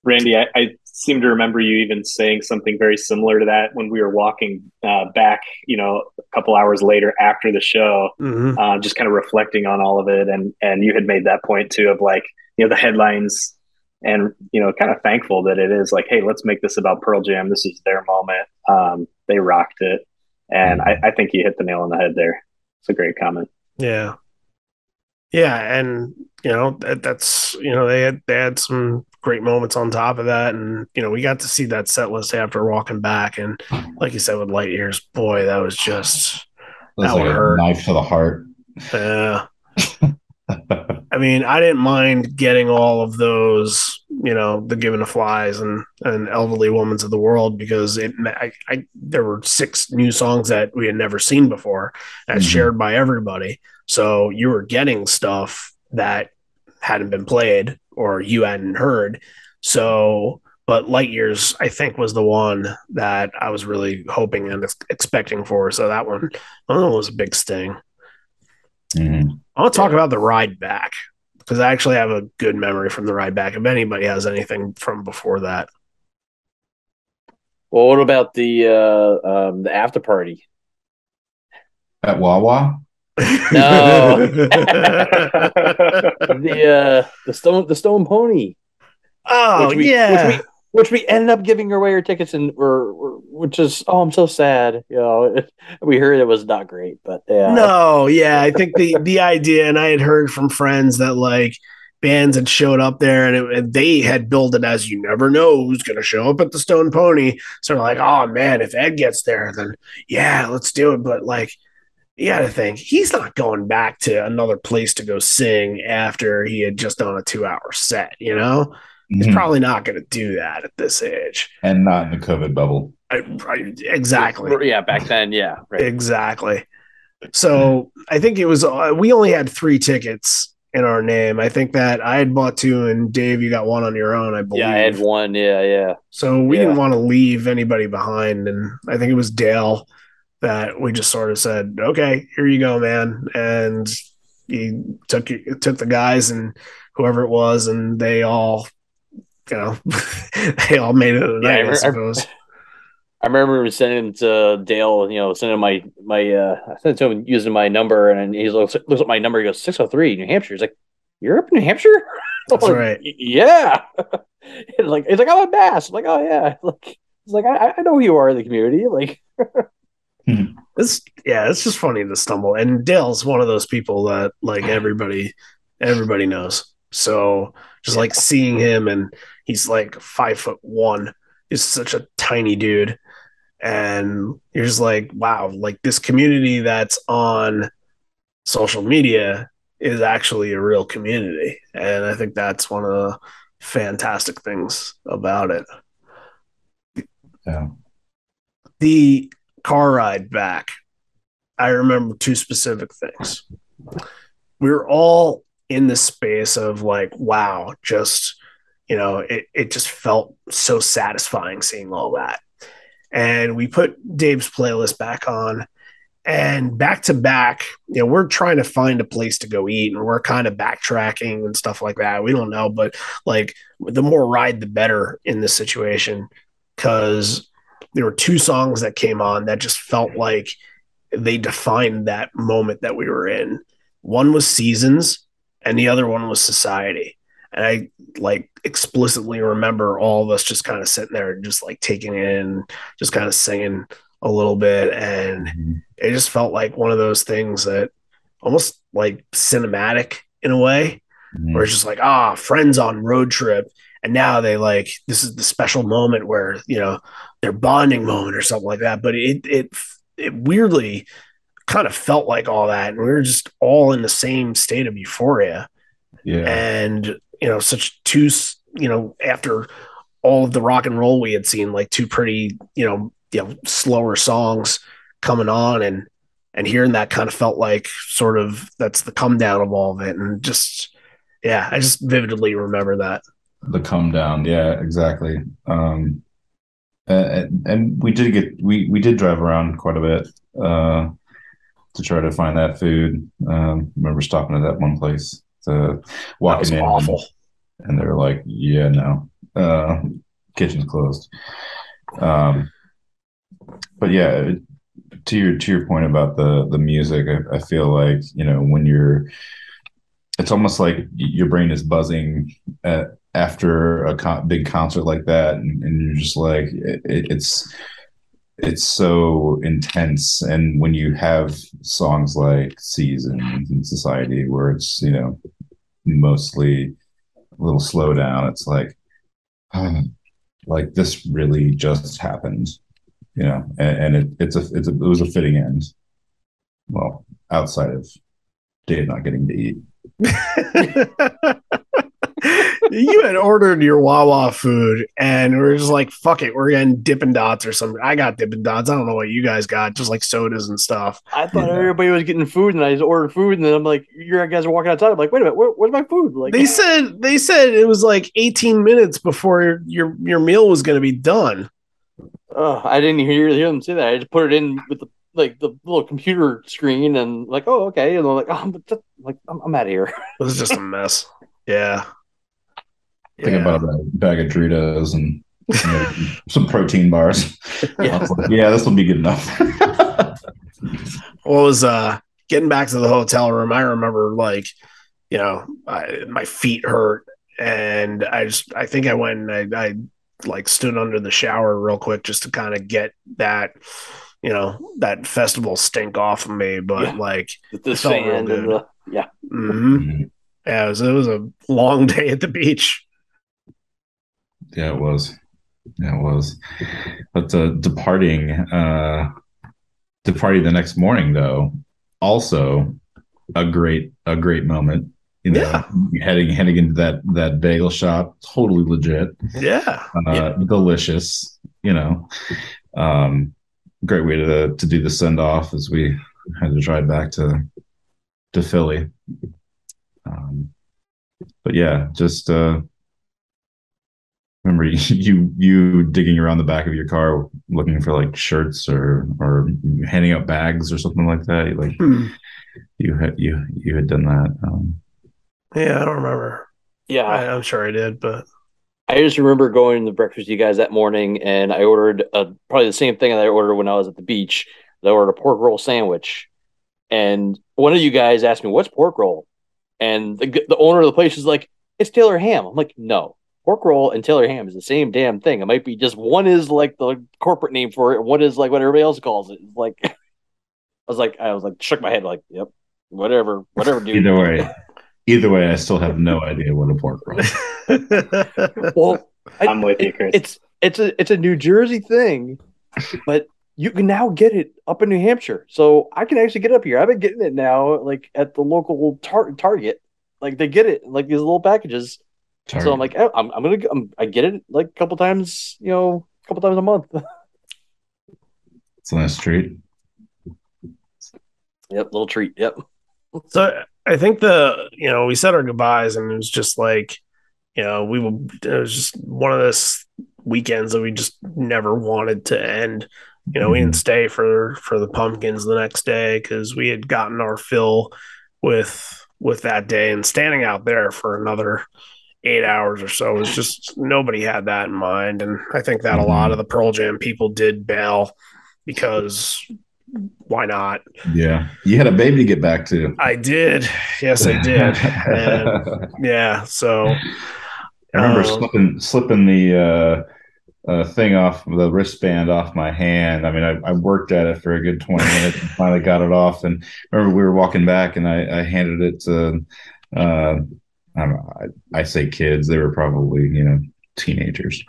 Randy, I, I seem to remember you even saying something very similar to that when we were walking uh, back, you know, a couple hours later after the show, Mhm. uh, just kind of reflecting on all of it. And, and you had made that point too of like, you know, the headlines and, you know, kind of thankful that it is like, hey, let's make this about Pearl Jam. This is their moment. Um, they rocked it. And I, I think you hit the nail on the head there. It's a great comment. Yeah. Yeah, and you know that, that's you know they had they had some great moments on top of that, and you know we got to see that set list after walking back, and like you said with light years, boy, that was just that, was That like a hurt. knife to the heart. yeah. I mean, I didn't mind getting all of those, you know, the Given to Flies and and Elderly Woman's of the World because it, I, I, there were six new songs that we had never seen before, that's Mhm. shared by everybody. So you were getting stuff that hadn't been played or you hadn't heard. So, but Light Years, I think, was the one that I was really hoping and expecting for. So that one, oh, was a big sting. Mhm. I'll talk about the ride back because I actually have a good memory from the ride back. If anybody has anything from before that, Well, what about the uh, um, the after party? At Wawa, No. The uh, the stone the stone pony. oh which we, yeah, which we which we ended up giving away our tickets and were, were which is oh I'm so sad. You know, we heard it was not great, but yeah. no, yeah. I think the the idea, and I had heard from friends that like bands had showed up there, and, it, and they had billed it as you never know who's going to show up at the Stone Pony. So like, oh man, if Ed gets there, then yeah, let's do it. But like. You got to think he's not going back to another place to go sing after he had just done a two-hour set. You know, He's Mhm. probably not going to do that at this age. and not in the COVID bubble. I, I, exactly. Yeah, back then, yeah, right. Exactly. So I think it was, uh, we only had three tickets in our name. I think that I had bought two and Dave, you got one on your own, I believe. Yeah, I had one. Yeah, yeah. So we Yeah. didn't want to leave anybody behind. And I think it was Dale that we just sort of said, okay, here you go, man. And he took, took the guys and whoever it was, and they all, you know, they all made it Yeah, I night, I, re- I- suppose. I remember sending to Dale, you know, sending my my uh I sent to him using my number and he looks looks at my number, he goes, six oh three, New Hampshire. He's like, You're up in New Hampshire? That's like, right. Yeah. Like he's like, I'm a bass. I'm like, oh yeah. Like he's like, I, I know who you are in the community. Like Mm-hmm. It's yeah, it's just funny to stumble. And Dale's one of those people that like everybody everybody knows. So just like seeing him and he's like five foot one, he's such a tiny dude. And you're just like, wow, like this community that's on social media is actually a real community. And I think that's one of the fantastic things about it. Yeah. the car ride back, I remember two specific things. We were all in the space of like, wow, just, you know, it, it just felt so satisfying seeing all that. And we put Dave's playlist back on and back to back, you know, we're trying to find a place to go eat and we're kind of backtracking and stuff like that. We don't know, but like the more ride, the better in this situation because there were two songs that came on that just felt like they defined that moment that we were in. One was Seasons and the other one was Society. And I like explicitly remember all of us just kind of sitting there and just like taking in, just kind of singing a little bit. And Mhm. it just felt like one of those things that almost like cinematic in a way Mhm. where it's just like ah friends on road trip and now they like this is the special moment where you know their bonding moment or something like that but it it it weirdly kind of felt like all that and we were just all in the same state of euphoria. Yeah. and you know such two you know after all of the rock and roll we had seen like two pretty you know you know slower songs coming on and and hearing that kind of felt like sort of that's the come down of all of it and just yeah i just vividly remember that. The come down yeah exactly. Um and, and we did get we we did drive around quite a bit uh to try to find that food. Um remember stopping at that one place to walking in awful. and they're like yeah no. Uh kitchen's closed. Um but yeah to your to your point about the the music I, I feel like you know when you're it's almost like your brain is buzzing at, after a con- big concert like that and, and you're just like it, it's it's so intense. And when you have songs like seasons and society where it's you know mostly a little slow down it's like ah, like this really just happened you know? And, and it, it's a it's a it was a fitting end. Well outside of dave not getting to eat you had ordered your Wawa food, and we are just like, "Fuck it, we're getting Dippin' Dots or something." I got Dippin' Dots. I don't know what you guys got, just like sodas and stuff. I thought Yeah. everybody was getting food, and I just ordered food, and then I'm like, "You guys are walking outside." I'm like, "Wait a minute, where, where's my food?" Like, They said they said it was like 18 minutes before your your meal was going to be done. oh, I didn't hear hear them say that. I just put it in with the like the little computer screen, and like, oh, okay, and I'm like, oh, I'm just, like, I'm, I'm out of here. It was just a mess. Yeah. Think Yeah. about a bag of Doritos and you know, some protein bars Yeah. Like, yeah this will be good enough what was uh getting back to the hotel room i remember like you know I, my feet hurt and i just i think i went and I, I like stood under the shower real quick just to kind of get that you know that festival stink off of me but Yeah. like the It felt real sand and the yeah. mhm. yeah it was, it was a long day at the beach Yeah, it was. Yeah, it was. But uh, departing, uh, departing the next morning, though, also a great, a great moment. You know, Yeah. heading heading into that that bagel shop, totally legit, yeah uh, delicious. You know, um, great way to to do the send off as we had to drive back to to Philly. Um, but yeah, just uh, remember you you digging around the back of your car looking for like shirts or or handing out bags or something like that. Like Hmm. you had you you had done that. Um, yeah i don't remember Yeah, I, i'm sure i did but I just remember going to breakfast with you guys that morning, and I ordered a, probably the same thing that I ordered when I was at the beach. I ordered a pork roll sandwich, and one of you guys asked me, "What's pork roll?" And the the owner of the place is like, "It's Taylor ham." I'm like, "No, pork roll and Taylor ham is the same damn thing. It might be just one is like the corporate name for it, and one is like what everybody else calls it." It's like, I was like, I was like, shook my head, like, "Yep, whatever, whatever, dude." either way, either way, I still have no idea what a pork roll. is. Well, I- I'm with you, Chris. It's it's a it's a New Jersey thing, but you can now get it up in New Hampshire. So I can actually get up here. I've been getting it now, like at the local tar- Target. Like they get it like these little packages. So I'm like, oh, I'm I'm gonna I'm, I get it like a couple times, you know, a couple times a month. it's a nice treat. yep, little treat. Yep. So I think the you know we said our goodbyes and it was just like you know we will it was just one of those weekends that we just never wanted to end. You know we didn't mm-hmm. stay for for the pumpkins the next day because we had gotten our fill with with that day and standing out there for another eight hours or so was just nobody had that in mind and I think that a lot of the Pearl Jam people did bail because why not? Yeah, you had a baby to get back to. I did. Yes, I did. and yeah, so I remember Um, slipping slipping the uh, uh, thing off the wristband off my hand. I mean, I, I worked at it for a good twenty minutes and finally got it off. And remember, we were walking back, and I, I handed it to uh, I don't know. I, I say kids. They were probably you know teenagers.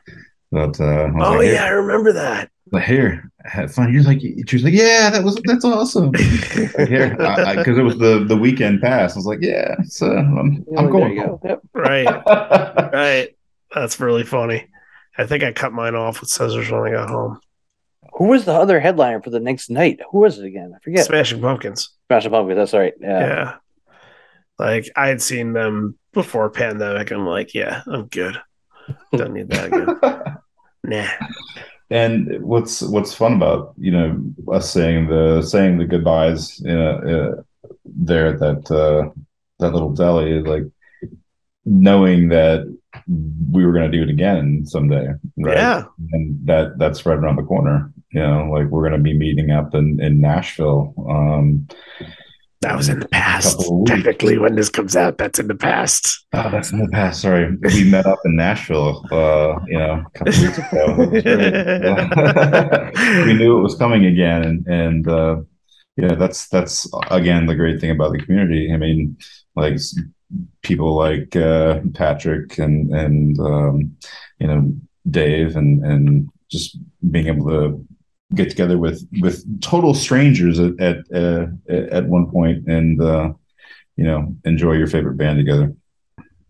But uh, Oh like, yeah, I remember that. But here, have fun. You're like, she was like, yeah, that was that's awesome. Here, because it was the the weekend pass. I was like, yeah, so I'm, Yeah, I'm going. you go. Yep. right, right. That's really funny. I think I cut mine off with scissors when I got home. Who was the other headliner for the next night? Who was it again? I forget. Smashing Pumpkins. Smashing Pumpkins. That's right. Yeah. Yeah. Like I had seen them before pandemic. I'm like, yeah, I'm good. Don't need that again. Nah. And what's what's fun about you know us saying the saying the goodbyes you know, uh, there at that uh, that little deli like knowing that we were going to do it again someday right Yeah. and that that's right around the corner you know like we're going to be meeting up in in Nashville um That was in the past. Technically, when this comes out, that's in the past. oh that's in the past. Sorry. We met up in Nashville uh you know a couple weeks ago. We knew it was coming again and and uh yeah that's that's again the great thing about the community. I mean like people like uh patrick and and um you know dave and and just being able to get together with with total strangers at at uh, at one point and uh you know enjoy your favorite band together.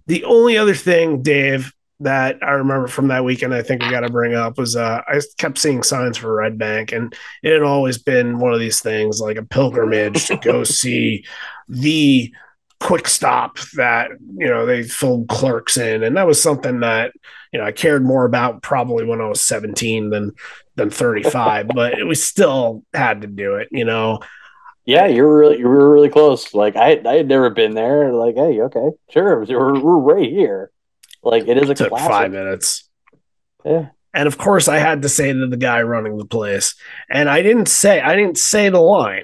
The only other thing, Dave, that I remember from that weekend, I think we got to bring up was uh, I kept seeing signs for Red Bank, and it had always been one of these things like a pilgrimage to go see the quick stop that you know they filled clerks in, and that was something that you know I cared more about probably when I was 17 than than 35, but we still had to do it, you know. Yeah, you were really you were really close. Like I I had never been there. Like, hey, okay, sure, we're, we're right here. Like it is a took classic. five minutes. Yeah. And of course, I had to say to the guy running the place, and I didn't say I didn't say the line.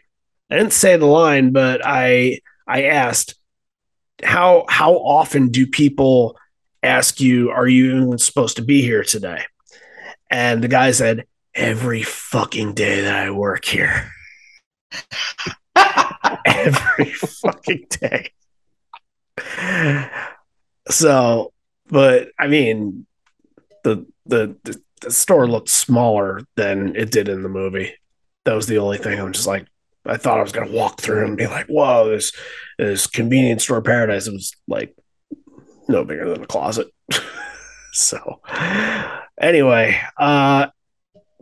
I didn't say the line, but I I asked how how often do people ask you, "Are you supposed to be here today?" And the guy said, "Every fucking day that I work here." Every fucking day. So, but I mean, the, the the the store looked smaller than it did in the movie. That was the only thing. I'm just like, I thought I was gonna walk through and be like, "Whoa, this this convenience store paradise." It was like no bigger than a closet. so, anyway, uh,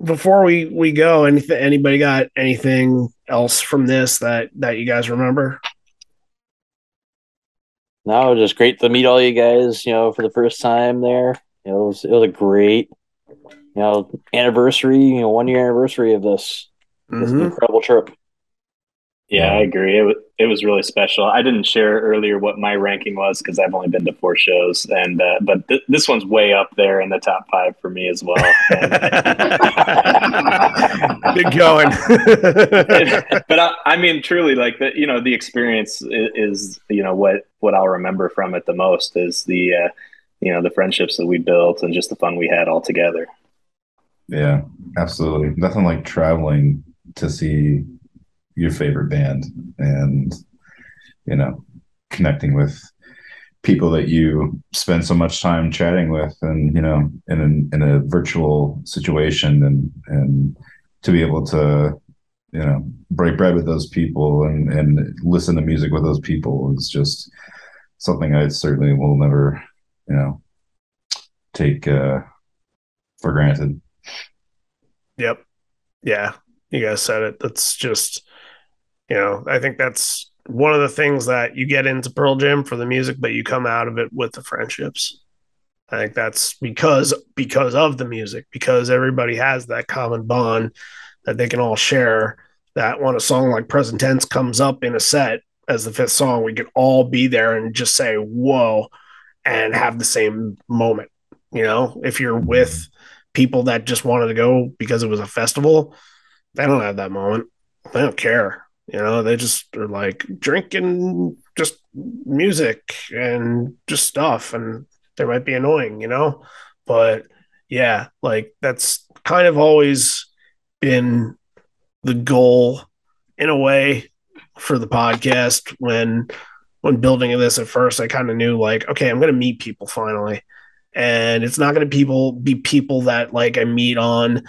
before we we go, anything anybody got anything else from this that that you guys remember? No, just great to meet all you guys. You know, for the first time there. You know, it was it was a great, you know, anniversary. You know, one year anniversary of this this Mhm. incredible trip. Yeah, I agree. It was it was really special. I didn't share earlier what my ranking was because I've only been to four shows, and uh, but th- this one's way up there in the top five for me as well. And- Good going. but I, I mean, truly, like the you know the experience is, is you know what what I'll remember from it the most is the uh, you know the friendships that we built and just the fun we had all together. Yeah, absolutely. Nothing like traveling to see your favorite band and, you know, connecting with people that you spend so much time chatting with and, you know, in a, in a virtual situation and, and to be able to, you know, break bread with those people and, and listen to music with those people is just something I certainly will never, you know, take, uh, for granted. Yep. Yeah. You guys said it. That's just, you know, I think that's one of the things that you get into Pearl Jam for the music, but you come out of it with the friendships. I think that's because because of the music, because everybody has that common bond that they can all share. That when a song like Present Tense comes up in a set as the fifth song, we can all be there and just say, Whoa, and have the same moment. You know, if you're with people that just wanted to go because it was a festival, they don't have that moment. They don't care. You know, they just are like drinking just music and just stuff, and they might be annoying, you know. But yeah, like that's kind of always been the goal in a way for the podcast when when building this at first, I kind of knew like, okay, I'm going to meet people finally. And it's not going to people be people that like I meet on,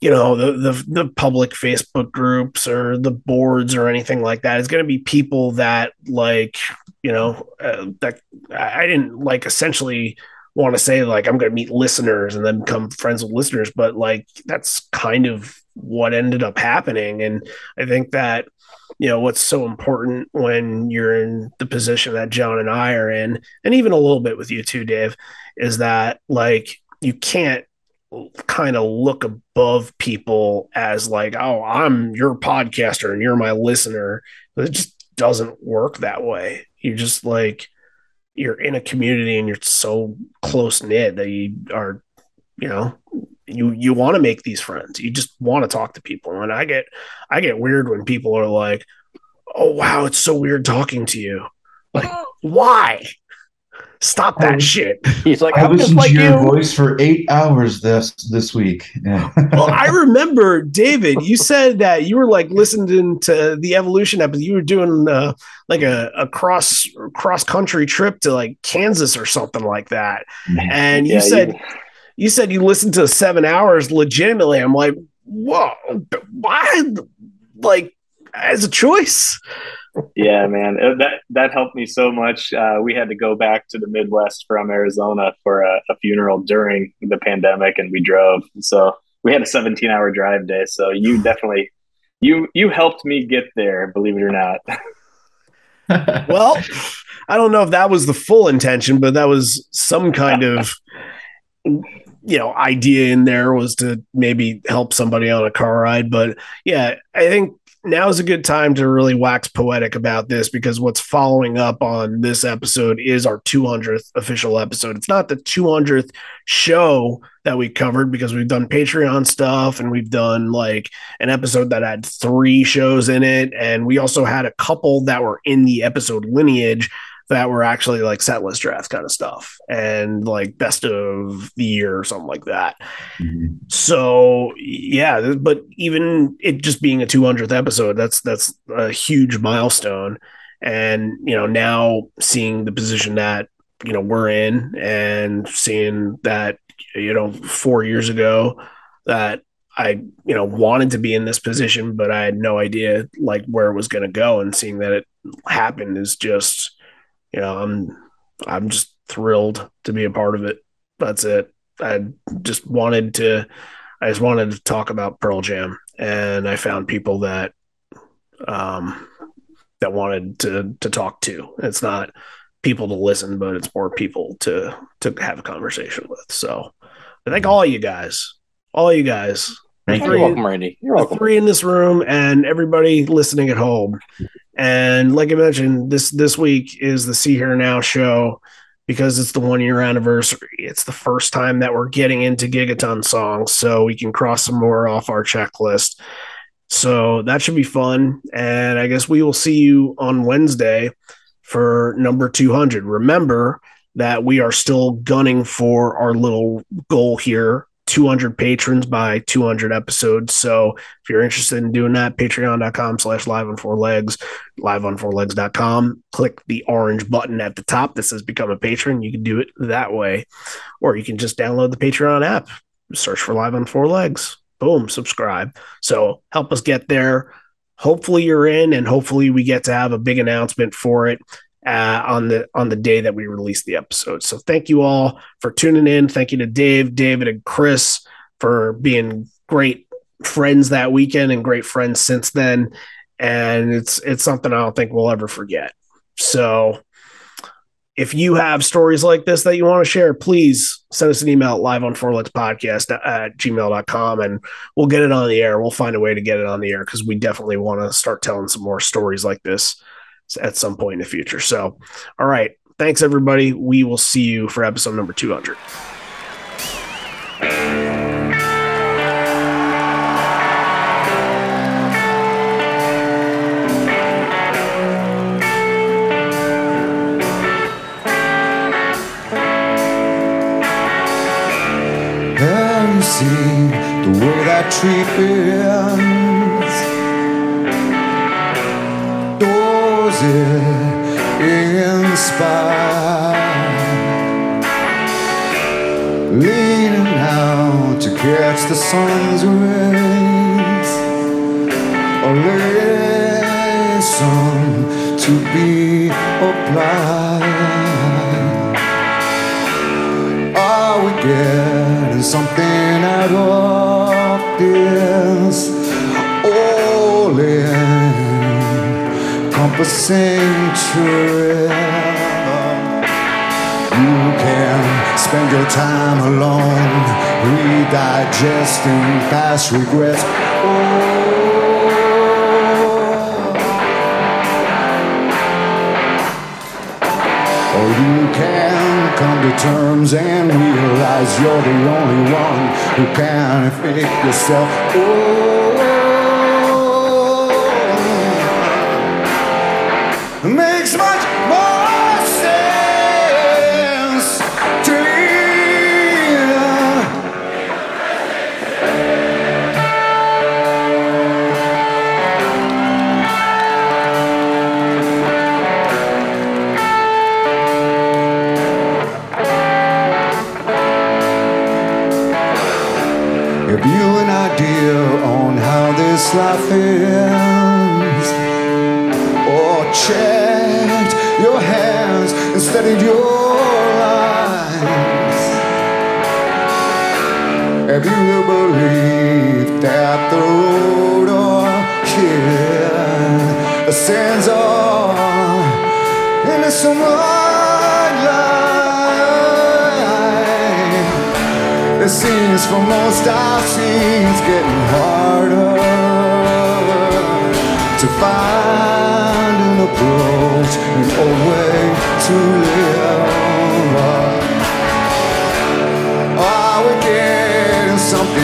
you know, the, the, the public Facebook groups or the boards or anything like that. It's going to be people that like, you know, uh, that I didn't like essentially want to say like I'm going to meet listeners and then become friends with listeners, but like that's kind of what ended up happening. And I think that you know what's so important when you're in the position that John and I are in, and even a little bit with you too, Dave, is that like you can't kind of look above people as like, oh, I'm your podcaster and you're my listener. It just doesn't work that way. You're just like you're in a community and you're so close knit that you are, you know, you you want to make these friends. You just want to talk to people. And I get I get weird when people are like, "Oh wow, it's so weird talking to you." Like, why? Stop that Um, shit. He's like, I I'm just listened like to your you. voice for eight hours this this week. Yeah. well, I remember David. You said that you were like listening to the evolution episode. You were doing uh, like a, a cross cross country trip to like Kansas or something like that. And you Yeah, said you- you said you listened to seven hours legitimately. I'm like, whoa, why? Like as a choice? Yeah, man, Uh, that that helped me so much. Uh, we had to go back to the Midwest from Arizona for a, a funeral during the pandemic, and we drove. So we had a 17 hour drive day. So you definitely you you helped me get there, believe it or not. Well, I don't know if that was the full intention, but that was some kind of you know idea in there was to maybe help somebody on a car ride. But yeah, I think now is a good time to really wax poetic about this because what's following up on this episode is our 200th official episode. It's not the 200th show that we covered because we've done Patreon stuff and we've done like an episode that had three shows in it. And we also had a couple that were in the episode lineage that were actually like set list draft kind of stuff and like best of the year or something like that. Mhm. So yeah, but even it just being a 200th episode, that's that's a huge milestone. And you know, now seeing the position that you know we're in, and seeing that you know four years ago that I you know wanted to be in this position, but I had no idea like where it was going to go, and seeing that it happened is just you know I'm I'm just thrilled to be a part of it. That's it. I just wanted to I just wanted to talk about Pearl Jam and I found people that um that wanted to to talk to. It's not people to listen, but it's more people to to have a conversation with. So I thank all you guys. All you guys. Thank You're welcome, Randy. You're welcome. three in this room and everybody listening at home. And like I mentioned, this this week is the See Here Now show because it's the one year anniversary. It's the first time that we're getting into Gigaton songs, so we can cross some more off our checklist. So that should be fun. And I guess we will see you on Wednesday for number 200. Remember that we are still gunning for our little goal here 200 patrons by 200 episodes. So if you're interested in doing that, patreon.com slash live on four legs, live on four legs.com. Click the orange button at the top that says become a patron. You can do it that way. Or you can just download the Patreon app, search for live on four legs. Boom, subscribe. So help us get there. Hopefully you're in, and hopefully we get to have a big announcement for it uh, on the on the day that we release the episode. So thank you all for tuning in. Thank you to Dave, David, and Chris for being great friends that weekend and great friends since then. And it's it's something I don't think we'll ever forget. So if you have stories like this that you want to share, please send us an email at live on podcast at gmail.com and we'll get it on the air. We'll find a way to get it on the air because we definitely want to start telling some more stories like this at some point in the future. So, all right. Thanks, everybody. We will see you for episode number 200. And you see the way that tree bends. Does inspired. Leaning out to catch the sun's rays. A lesson to be applied. Are we getting something out of this? Encompassing trip. You can spend your time alone, redigesting past regrets. Or you can come to terms and realize you're the only one who can fake yourself. Oh, for most I see seen it's getting harder to find an approach and a way to live. Are we getting something?